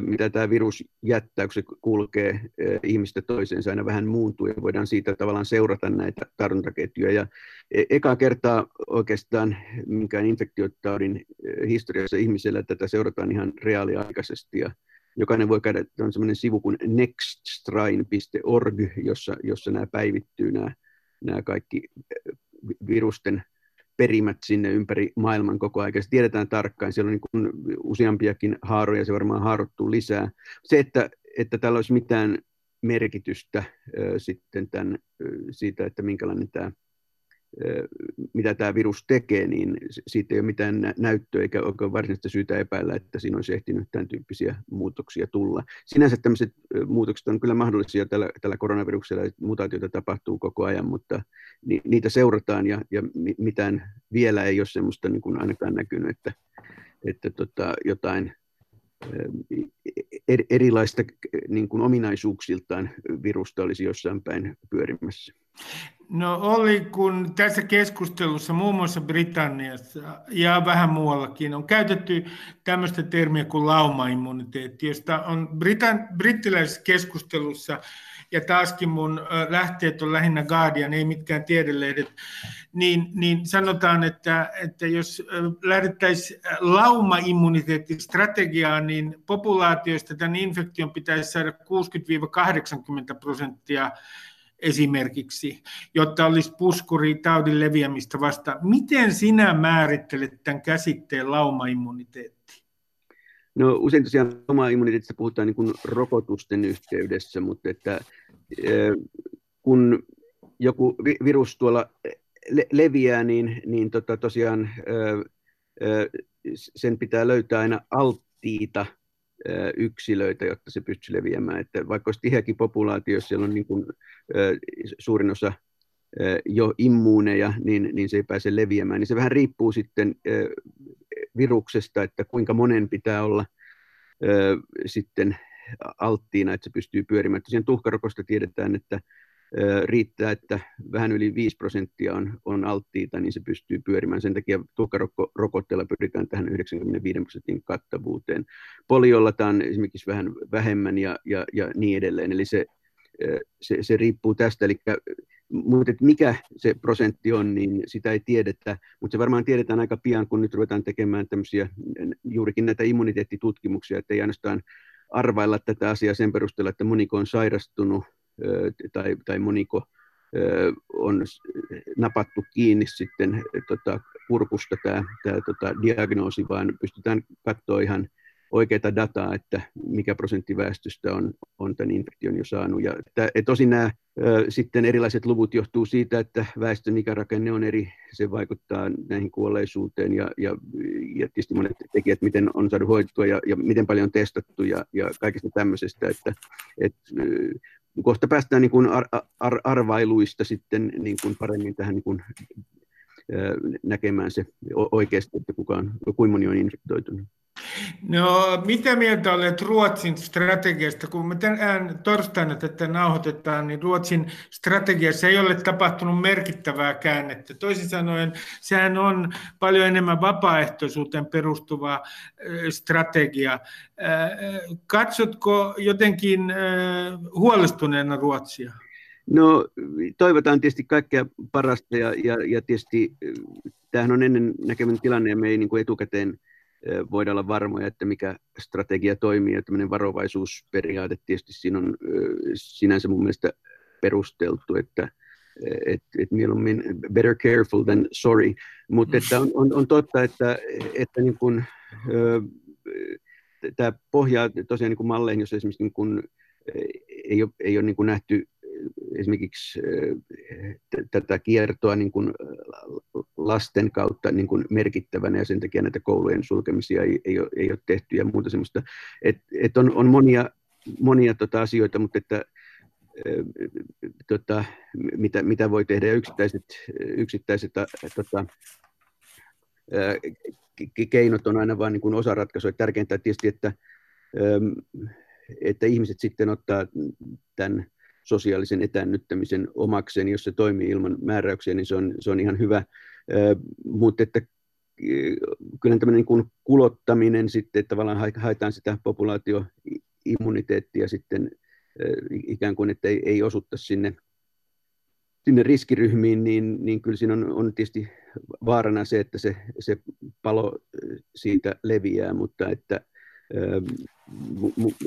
mitä tämä virus jättää, kun se kulkee ihmistä toiseen, se aina vähän muuntuu ja voidaan siitä tavallaan seurata näitä tartuntaketjuja. Ja e, eka kertaa oikeastaan minkään infektiotaudin historiassa ihmisellä tätä seurataan ihan reaaliaikaisesti ja jokainen voi käydä, on sellainen sivu kuin nextstrain.org, jossa, jossa nämä päivittyy nämä, nämä kaikki virusten perimät sinne ympäri maailman koko ajan. Se tiedetään tarkkaan, siellä on niin kuin useampiakin haaroja, se varmaan haarottuu lisää. Se, että, että tällä olisi mitään merkitystä sitten tämän, siitä, että minkälainen tämä mitä tämä virus tekee, niin siitä ei ole mitään näyttöä eikä ole varsinaista syytä epäillä, että siinä olisi ehtinyt tämän tyyppisiä muutoksia tulla. Sinänsä tämmöiset muutokset on kyllä mahdollisia tällä, tällä koronaviruksella, että mutaatioita tapahtuu koko ajan, mutta niitä seurataan ja, ja mitään vielä ei ole semmoista niin kuin ainakaan näkynyt, että, että tota, jotain erilaista niin kuin ominaisuuksiltaan virusta olisi jossain päin pyörimässä. No oli, kun tässä keskustelussa muun muassa Britanniassa ja vähän muuallakin on käytetty tämmöistä termiä kuin laumaimmuniteetti, josta on Britan, brittiläisessä keskustelussa ja taaskin mun lähteet on lähinnä Guardian, ei mitkään tiedelehdet, niin, niin sanotaan, että, että jos lähdettäisiin laumaimmuniteettistrategiaan, niin populaatioista tämän infektion pitäisi saada 60-80 prosenttia esimerkiksi, jotta olisi puskuri taudin leviämistä vastaan. Miten sinä määrittelet tämän käsitteen laumaimmuniteetti? No usein tosiaan laumaimmuniteetista puhutaan niin kuin rokotusten yhteydessä, mutta että kun joku virus tuolla leviää, niin, niin tota tosiaan sen pitää löytää aina alttiita yksilöitä, jotta se pystyy leviämään. Että vaikka olisi tiheäkin populaatio, jos siellä on niin kuin, suurin osa jo immuuneja, niin, niin se ei pääse leviämään. Niin se vähän riippuu sitten viruksesta, että kuinka monen pitää olla sitten alttiina, että se pystyy pyörimään. Tosiaan tuhkarokosta tiedetään, että riittää, että vähän yli 5 prosenttia on, on alttiita, niin se pystyy pyörimään. Sen takia tuhkarokotteella pyritään tähän 95 prosentin kattavuuteen. Poliolla tämä on esimerkiksi vähän vähemmän ja, ja, ja niin edelleen. Eli se, se, se riippuu tästä. Eli, mutta mikä se prosentti on, niin sitä ei tiedetä, mutta se varmaan tiedetään aika pian, kun nyt ruvetaan tekemään tämmöisiä juurikin näitä immuniteettitutkimuksia, että ei ainoastaan arvailla tätä asiaa sen perusteella, että moniko on sairastunut tai, tai moniko on napattu kiinni sitten tota, kurkusta tämä, tota, diagnoosi, vaan pystytään katsoa ihan oikeaa dataa, että mikä prosentti väestöstä on, on tämän infektion jo saanut. Ja että, et tosin nämä ö, sitten erilaiset luvut johtuu siitä, että väestön ikärakenne on eri, se vaikuttaa näihin kuolleisuuteen ja, ja, ja tietysti monet tekijät, miten on saatu hoitoa ja, ja miten paljon on testattu ja, ja kaikista tämmöisestä, että et, kohta päästään niin kuin ar, ar, arvailuista sitten niin kuin paremmin tähän niin kuin, näkemään se oikeasti, että kuka on, kuinka moni on infektoitunut. No, mitä mieltä olet Ruotsin strategiasta? Kun me tänään torstaina tätä nauhoitetaan, niin Ruotsin strategiassa ei ole tapahtunut merkittävää käännettä. Toisin sanoen, sehän on paljon enemmän vapaaehtoisuuteen perustuva strategia. Katsotko jotenkin huolestuneena Ruotsia? No toivotaan tietysti kaikkea parasta ja, ja, ja tietysti tämähän on ennen näkemän tilanne ja me ei niin kuin etukäteen voida olla varmoja, että mikä strategia toimii ja tämmöinen varovaisuusperiaate tietysti siinä on sinänsä mun mielestä perusteltu, että et, et mieluummin better careful than sorry, mutta että on, on, on totta, että, että niin kun, tämä pohjaa tosiaan niin kuin malleihin, jos esimerkiksi niin kun, ei ole, ei ole niin kuin nähty esimerkiksi tätä kiertoa niin kuin lasten kautta niin kuin merkittävänä ja sen takia näitä koulujen sulkemisia ei, ei, ole, ei ole tehty ja muuta semmoista. Et, et on, on monia, monia tota asioita, mutta että tota, mitä, mitä voi tehdä ja yksittäiset, yksittäiset tota, keinot on aina vain niin osa ratkaisua. Tärkeintä tietysti, että, että ihmiset sitten ottaa tämän sosiaalisen etännyttämisen omakseen, jos se toimii ilman määräyksiä, niin se on, se on ihan hyvä. Mutta että kyllä tämmöinen niin kulottaminen sitten, että tavallaan haetaan sitä populaatioimmuniteettia sitten ikään kuin, että ei, ei osutta sinne, sinne riskiryhmiin, niin, niin kyllä siinä on, on tietysti vaarana se, että se, se palo siitä leviää, mutta että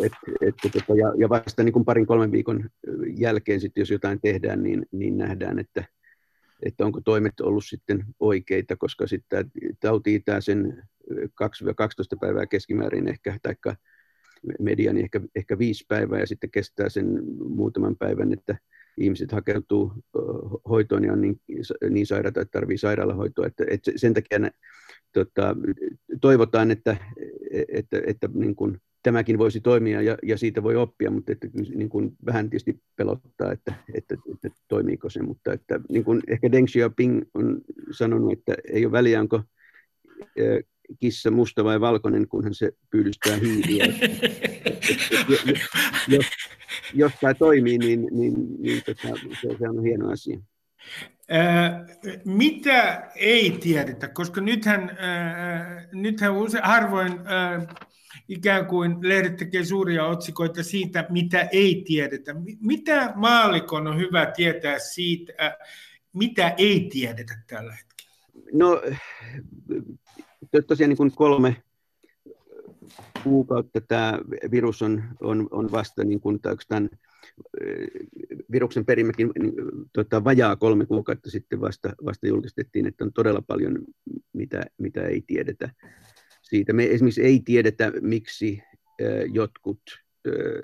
et, et, tota, ja, ja vasta niin kuin parin kolmen viikon jälkeen, sit, jos jotain tehdään, niin, niin nähdään, että, että onko toimet ollut sitten oikeita, koska sitten tauti tämä sen 2-12 päivää keskimäärin ehkä, taikka median ehkä, ehkä viisi päivää ja sitten kestää sen muutaman päivän, että ihmiset hakeutuu hoitoon ja on niin, niin sairaata, että tarvitsee sairaalahoitoa. Että, että sen takia ne, tota, toivotaan, että, että, että, että niin kuin, tämäkin voisi toimia ja, ja siitä voi oppia, mutta että, niin kuin, vähän tietysti pelottaa, että, että, että toimiiko se. Mutta että, niin kuin ehkä Deng Xiaoping on sanonut, että ei ole väliä, onko kissa musta vai valkoinen, kunhan se pyydystää hiiliä. *laughs* jos, jos tämä toimii, niin, niin, niin tota, se, se on hieno asia. Mitä ei tiedetä, koska nythän, nythän harvoin ikään kuin lehdet tekee suuria otsikoita siitä, mitä ei tiedetä. Mitä maalikon on hyvä tietää siitä, ää, mitä ei tiedetä tällä hetkellä? No tosiaan niin kuin kolme kuukautta tämä virus on, on, on vasta niin kuin tämän viruksen perimäkin niin, tota, vajaa kolme kuukautta sitten vasta, vasta julkistettiin, että on todella paljon, mitä, mitä ei tiedetä siitä. Me esimerkiksi ei tiedetä, miksi jotkut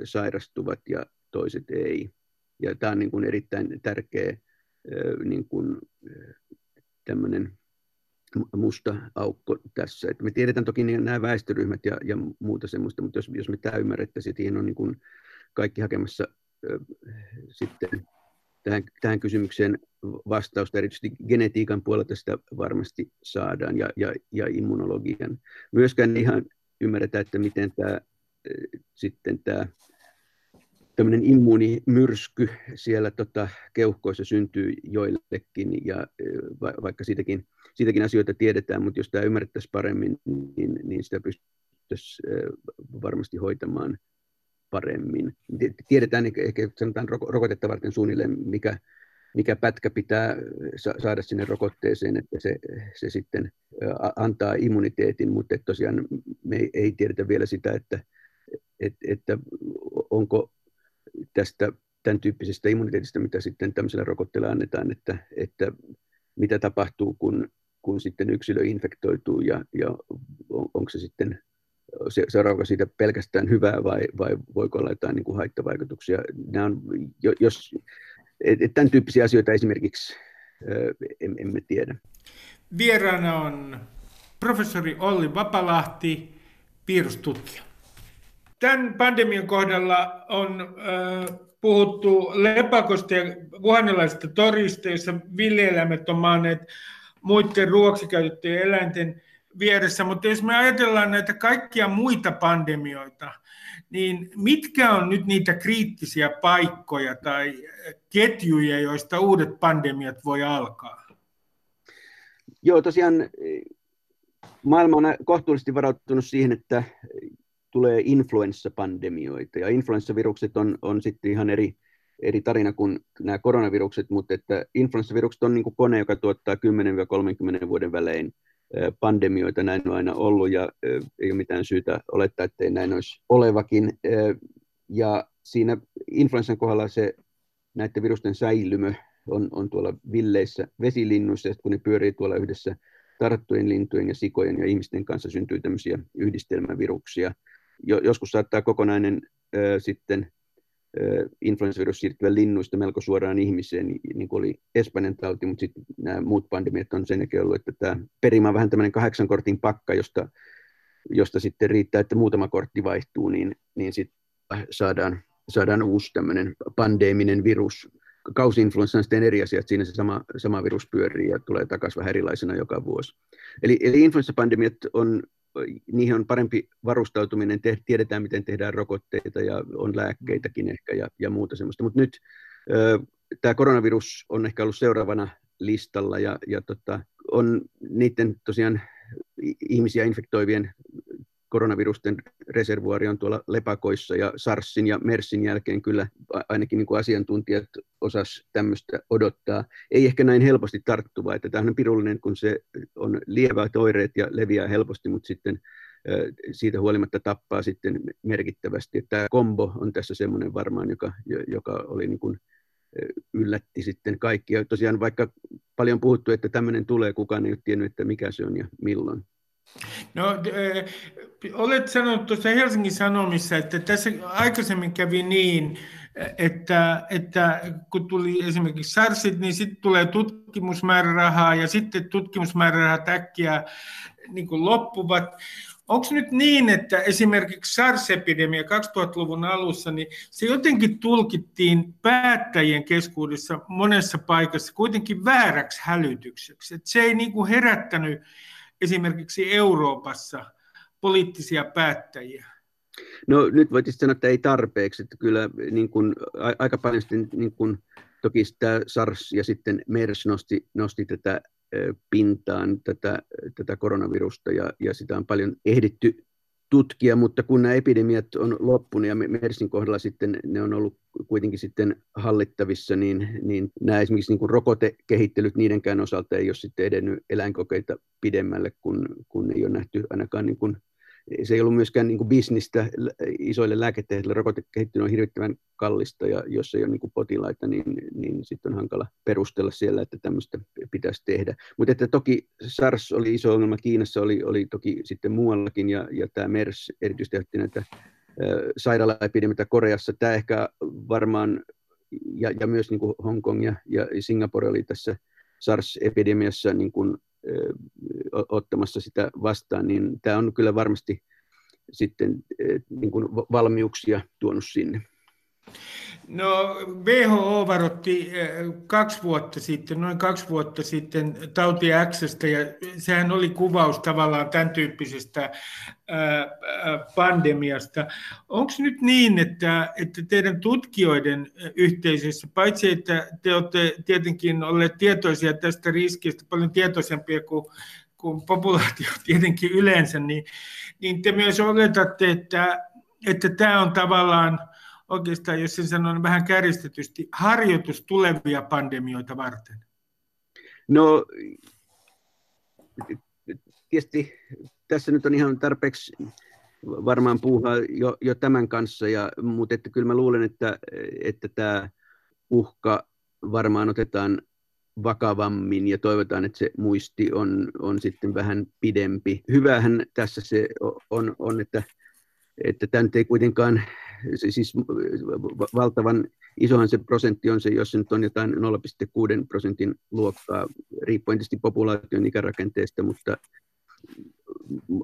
sairastuvat ja toiset ei. Ja tämä on niin kuin erittäin tärkeä niin kuin, tämmöinen musta aukko tässä. Et me tiedetään toki nämä väestöryhmät ja, ja muuta semmoista, mutta jos, jos me tämä ymmärrettäisiin, että siihen on niin kuin kaikki hakemassa sitten tähän, tähän kysymykseen vastausta, erityisesti genetiikan puolelta sitä varmasti saadaan ja, ja, ja immunologian. Myöskään ihan ymmärretä, että miten tämä sitten tämä tämmöinen immuunimyrsky siellä tota, keuhkoissa syntyy joillekin, ja va, vaikka siitäkin, siitäkin asioita tiedetään, mutta jos tämä ymmärrettäisiin paremmin, niin, niin sitä pystyttäisiin varmasti hoitamaan paremmin. Tiedetään ehkä sanotaan rokotetta varten suunnilleen, mikä, mikä pätkä pitää saada sinne rokotteeseen, että se, se sitten antaa immuniteetin, mutta tosiaan me ei tiedetä vielä sitä, että, että, että onko tästä tämän tyyppisestä immuniteetista, mitä sitten tämmöisellä rokotteella annetaan, että, että mitä tapahtuu, kun, kun sitten yksilö infektoituu ja, ja on, onko se sitten seuraavaksi siitä pelkästään hyvää vai, vai voiko olla jotain niin kuin haittavaikutuksia. Nämä on, jos, et, tämän tyyppisiä asioita esimerkiksi em, emme tiedä. Vieraana on professori Olli Vapalahti, virustutkija. Tämän pandemian kohdalla on äh, puhuttu lepakosta ja vuhanilaisista torista, joissa villieläimet on maaneet muiden ruoksi käytettyjen eläinten vieressä, mutta jos me ajatellaan näitä kaikkia muita pandemioita, niin mitkä on nyt niitä kriittisiä paikkoja tai ketjuja, joista uudet pandemiat voi alkaa? Joo, tosiaan maailma on kohtuullisesti varautunut siihen, että tulee influenssapandemioita, ja influenssavirukset on, on sitten ihan eri, eri tarina kuin nämä koronavirukset, mutta että influenssavirukset on niin kuin kone, joka tuottaa 10-30 vuoden välein pandemioita, näin on aina ollut, ja ei ole mitään syytä olettaa, että ei näin olisi olevakin. Ja siinä influenssan kohdalla se näiden virusten säilymö on, on tuolla villeissä vesilinnuissa, kun ne pyörii tuolla yhdessä tarttujen lintujen ja sikojen ja ihmisten kanssa syntyy tämmöisiä yhdistelmäviruksia, joskus saattaa kokonainen sitten influenssavirus siirtyä linnuista melko suoraan ihmiseen, niin, niin kuin oli Espanjan tauti, mutta sitten nämä muut pandemiat on sen jälkeen ollut, että tämä perimä on vähän tämmöinen kahdeksan kortin pakka, josta, josta sitten riittää, että muutama kortti vaihtuu, niin, niin sitten saadaan, saadaan uusi tämmöinen pandeeminen virus. Kausi-influenssa on sitten eri asia, että siinä se sama, sama virus pyörii ja tulee takaisin vähän erilaisena joka vuosi. Eli, eli influenssapandemiat on niihin on parempi varustautuminen, te, tiedetään miten tehdään rokotteita ja on lääkkeitäkin ehkä ja, ja muuta semmoista. Mutta nyt tämä koronavirus on ehkä ollut seuraavana listalla ja, ja tota, on niiden tosiaan ihmisiä infektoivien koronavirusten reservuaari on tuolla lepakoissa ja SARSin ja MERSin jälkeen kyllä ainakin niin kuin asiantuntijat osas tämmöistä odottaa. Ei ehkä näin helposti tarttuva, että tämä on pirullinen, kun se on lievät oireet ja leviää helposti, mutta sitten siitä huolimatta tappaa sitten merkittävästi. Tämä kombo on tässä semmoinen varmaan, joka, joka oli niin kuin yllätti sitten kaikkia. Tosiaan vaikka paljon puhuttu, että tämmöinen tulee, kukaan ei ole tiennyt, että mikä se on ja milloin. No, äh, olet sanonut tuossa Helsingin Sanomissa, että tässä aikaisemmin kävi niin, että, että kun tuli esimerkiksi SARSit, niin sitten tulee tutkimusmäärärahaa ja sitten tutkimusmäärärahat äkkiä niin kuin loppuvat. Onko nyt niin, että esimerkiksi SARS-epidemia 2000-luvun alussa, niin se jotenkin tulkittiin päättäjien keskuudessa monessa paikassa kuitenkin vääräksi hälytykseksi. Että se ei niin kuin herättänyt esimerkiksi Euroopassa poliittisia päättäjiä. No nyt voitaisiin sanoa, että ei tarpeeksi, että kyllä niin kuin, aika paljon sitten niin kuin, toki tämä SARS ja sitten MERS nosti, nosti tätä pintaan tätä, tätä koronavirusta ja, ja sitä on paljon ehditty tutkia, mutta kun nämä epidemiat on loppunut ja MERSin kohdalla sitten ne on ollut kuitenkin sitten hallittavissa, niin, niin nämä esimerkiksi niin kuin rokotekehittelyt niidenkään osalta ei ole sitten edennyt eläinkokeita pidemmälle, kun, kun ei ole nähty ainakaan niin kuin se ei ollut myöskään niin kuin bisnistä isoille lääketehtäville. Rokotekehittely on hirvittävän kallista ja jos ei ole niin kuin potilaita, niin, niin sitten on hankala perustella siellä, että tämmöistä pitäisi tehdä. Mutta että toki SARS oli iso ongelma Kiinassa, oli, oli toki sitten muuallakin ja, ja tämä MERS erityisesti näitä sairaalaepidemioita Koreassa. Tämä ehkä varmaan, ja, ja myös niin kuin Hongkong ja, ja Singapore oli tässä SARS-epidemiassa niin kuin ottamassa sitä vastaan, niin tämä on kyllä varmasti sitten niin kuin valmiuksia tuonut sinne. No WHO varoitti kaksi vuotta sitten, noin kaksi vuotta sitten tauti Xstä ja sehän oli kuvaus tavallaan tämän tyyppisestä pandemiasta. Onko nyt niin, että, että teidän tutkijoiden yhteisössä, paitsi että te olette tietenkin olleet tietoisia tästä riskistä, paljon tietoisempia kuin, kuin populaatio *laughs* tietenkin yleensä, niin, niin te myös oletatte, että, että tämä on tavallaan – oikeastaan, jos sen sanon vähän kärjistetysti, harjoitus tulevia pandemioita varten? No, tietysti tässä nyt on ihan tarpeeksi varmaan puhua jo, jo tämän kanssa, ja, mutta että kyllä mä luulen, että, että tämä uhka varmaan otetaan vakavammin ja toivotaan, että se muisti on, on sitten vähän pidempi. Hyvähän tässä se on, on että, että tämä nyt ei kuitenkaan siis valtavan isohan se prosentti on se, jos se nyt on jotain 0,6 prosentin luokkaa, riippuen tietysti populaation ikärakenteesta, mutta,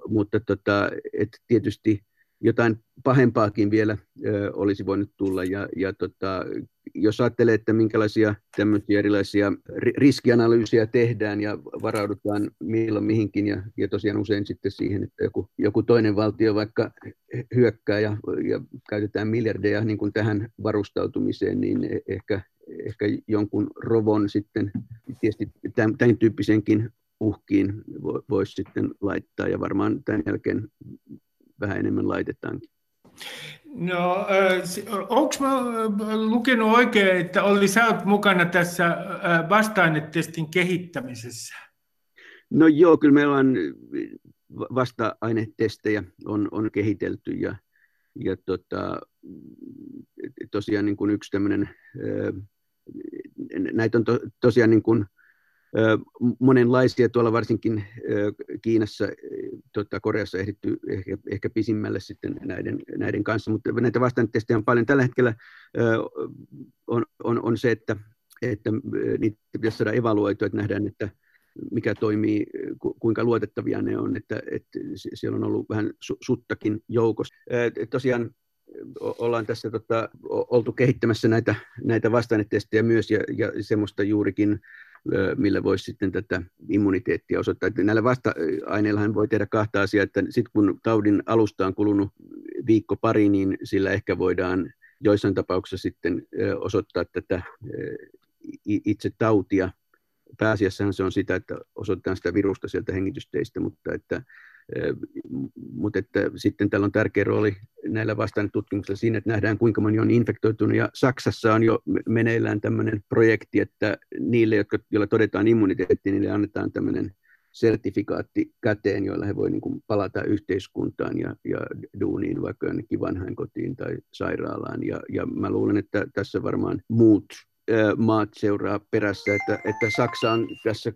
mutta tota, et tietysti jotain pahempaakin vielä ö, olisi voinut tulla. Ja, ja tota, jos ajattelee, että minkälaisia tämmöisiä erilaisia riskianalyysiä tehdään ja varaudutaan milloin mihinkin, ja, ja tosiaan usein sitten siihen, että joku, joku toinen valtio vaikka hyökkää ja, ja käytetään miljardeja niin kuin tähän varustautumiseen, niin e-, ehkä, ehkä jonkun rovon sitten tietysti tämän, tämän tyyppisenkin uhkiin voisi sitten laittaa, ja varmaan tämän jälkeen vähän enemmän laitetaankin. No, onko mä lukenut oikein, että Olli, sä oot mukana tässä vasta-ainetestin kehittämisessä? No joo, kyllä meillä on vasta-ainetestejä on, on kehitelty ja, ja tota, tosiaan niin kuin yksi tämmöinen, näitä on to, tosiaan niin kuin, monenlaisia tuolla varsinkin Kiinassa, tota, Koreassa ehditty ehkä, ehkä pisimmälle sitten näiden, näiden kanssa, mutta näitä vastaanotestejä on paljon. Tällä hetkellä on, on, on se, että, että niitä pitäisi saada evaluoitua, että nähdään, että mikä toimii, kuinka luotettavia ne on, että, että siellä on ollut vähän suttakin joukossa. Tosiaan ollaan tässä tota, oltu kehittämässä näitä, näitä vastaanetestejä myös ja, ja semmoista juurikin millä voisi sitten tätä immuniteettia osoittaa. Että näillä vasta-aineilla voi tehdä kahta asiaa, että sitten kun taudin alusta on kulunut viikko pari, niin sillä ehkä voidaan joissain tapauksissa sitten osoittaa tätä itse tautia. Pääasiassahan se on sitä, että osoitetaan sitä virusta sieltä hengitysteistä, mutta että mutta että sitten täällä on tärkeä rooli näillä tutkimuksilla siinä, että nähdään kuinka moni on infektoitunut. Ja Saksassa on jo meneillään tämmöinen projekti, että niille, jotka, joilla todetaan immuniteetti, niille annetaan tämmöinen sertifikaatti käteen, joilla he voivat niin palata yhteiskuntaan ja, ja duuniin, vaikka jonnekin vanhainkotiin tai sairaalaan. Ja, ja mä luulen, että tässä varmaan muut maat seuraa perässä, että, että Saksa on tässä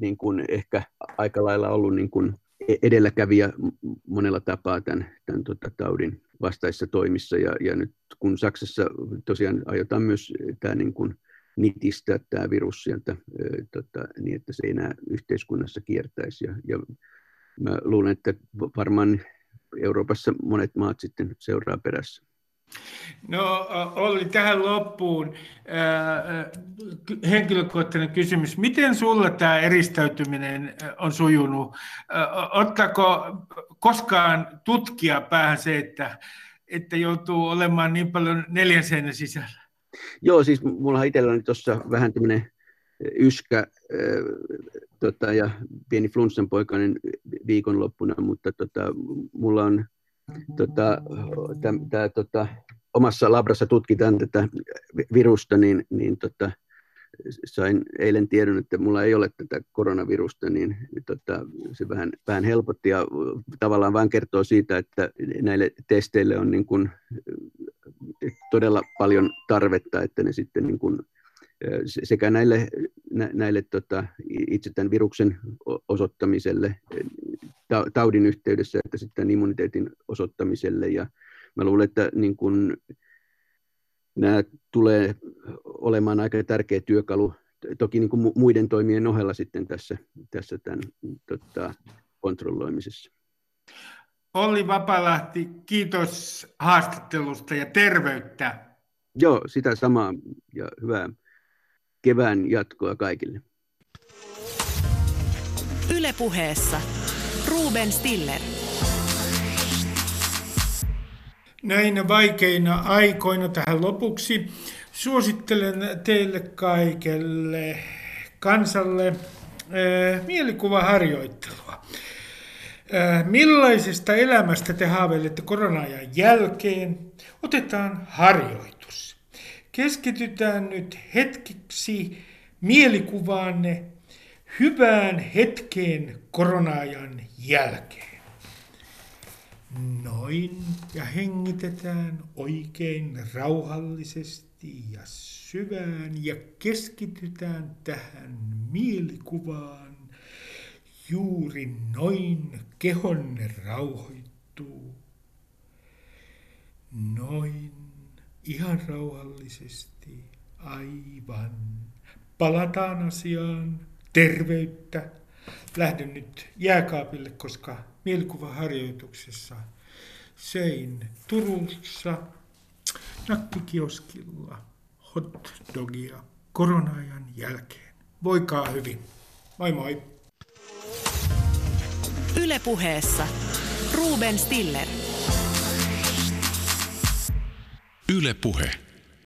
niin kuin ehkä aika lailla ollut niin kuin edelläkävijä monella tapaa tämän, tämän tota, taudin vastaissa toimissa. Ja, ja nyt kun Saksassa tosiaan aiotaan myös tämä niin kuin nitistää tämä virus sieltä, tota, niin että se ei enää yhteiskunnassa kiertäisi. Ja, ja mä luulen, että varmaan Euroopassa monet maat sitten seuraa perässä. No oli tähän loppuun henkilökohtainen kysymys. Miten sulla tämä eristäytyminen on sujunut? Ottaako koskaan tutkia päähän se, että, että joutuu olemaan niin paljon neljän seinän sisällä? Joo, siis mulla itselläni tuossa vähän tämmöinen yskä tota, ja pieni flunssan poikainen viikonloppuna, mutta tota, mulla on tota, täm, tää, tota, omassa labrassa tutkitaan tätä virusta, niin, niin tota, sain eilen tiedon, että mulla ei ole tätä koronavirusta, niin tota, se vähän, vähän helpotti ja tavallaan vain kertoo siitä, että näille testeille on niin kuin todella paljon tarvetta, että ne sitten niin kuin sekä näille, näille tota, itse tämän viruksen osoittamiselle taudin yhteydessä että sitten immuniteetin osoittamiselle. Ja mä luulen, että niin kun, nämä tulee olemaan aika tärkeä työkalu toki niin kuin muiden toimien ohella sitten tässä, tässä tämän tota, kontrolloimisessa. Olli Vapalahti, kiitos haastattelusta ja terveyttä. Joo, sitä samaa ja hyvää kevään jatkoa kaikille. Ylepuheessa Ruben Stiller. Näinä vaikeina aikoina tähän lopuksi suosittelen teille kaikelle kansalle äh, mielikuvaharjoittelua. Äh, millaisesta elämästä te haaveilette korona-ajan jälkeen? Otetaan harjoitus. Keskitytään nyt hetkeksi mielikuvaanne hyvään hetkeen koronaajan jälkeen. Noin, ja hengitetään oikein rauhallisesti ja syvään ja keskitytään tähän mielikuvaan. Juuri noin kehonne rauhoittuu. Noin, ihan rauhallisesti, aivan. Palataan asiaan terveyttä. Lähden nyt jääkaapille, koska mielikuvaharjoituksessa söin Turussa nakkikioskilla hot dogia korona-ajan jälkeen. Voikaa hyvin. Moi moi. Ylepuheessa Ruben Stiller. Ylepuhe.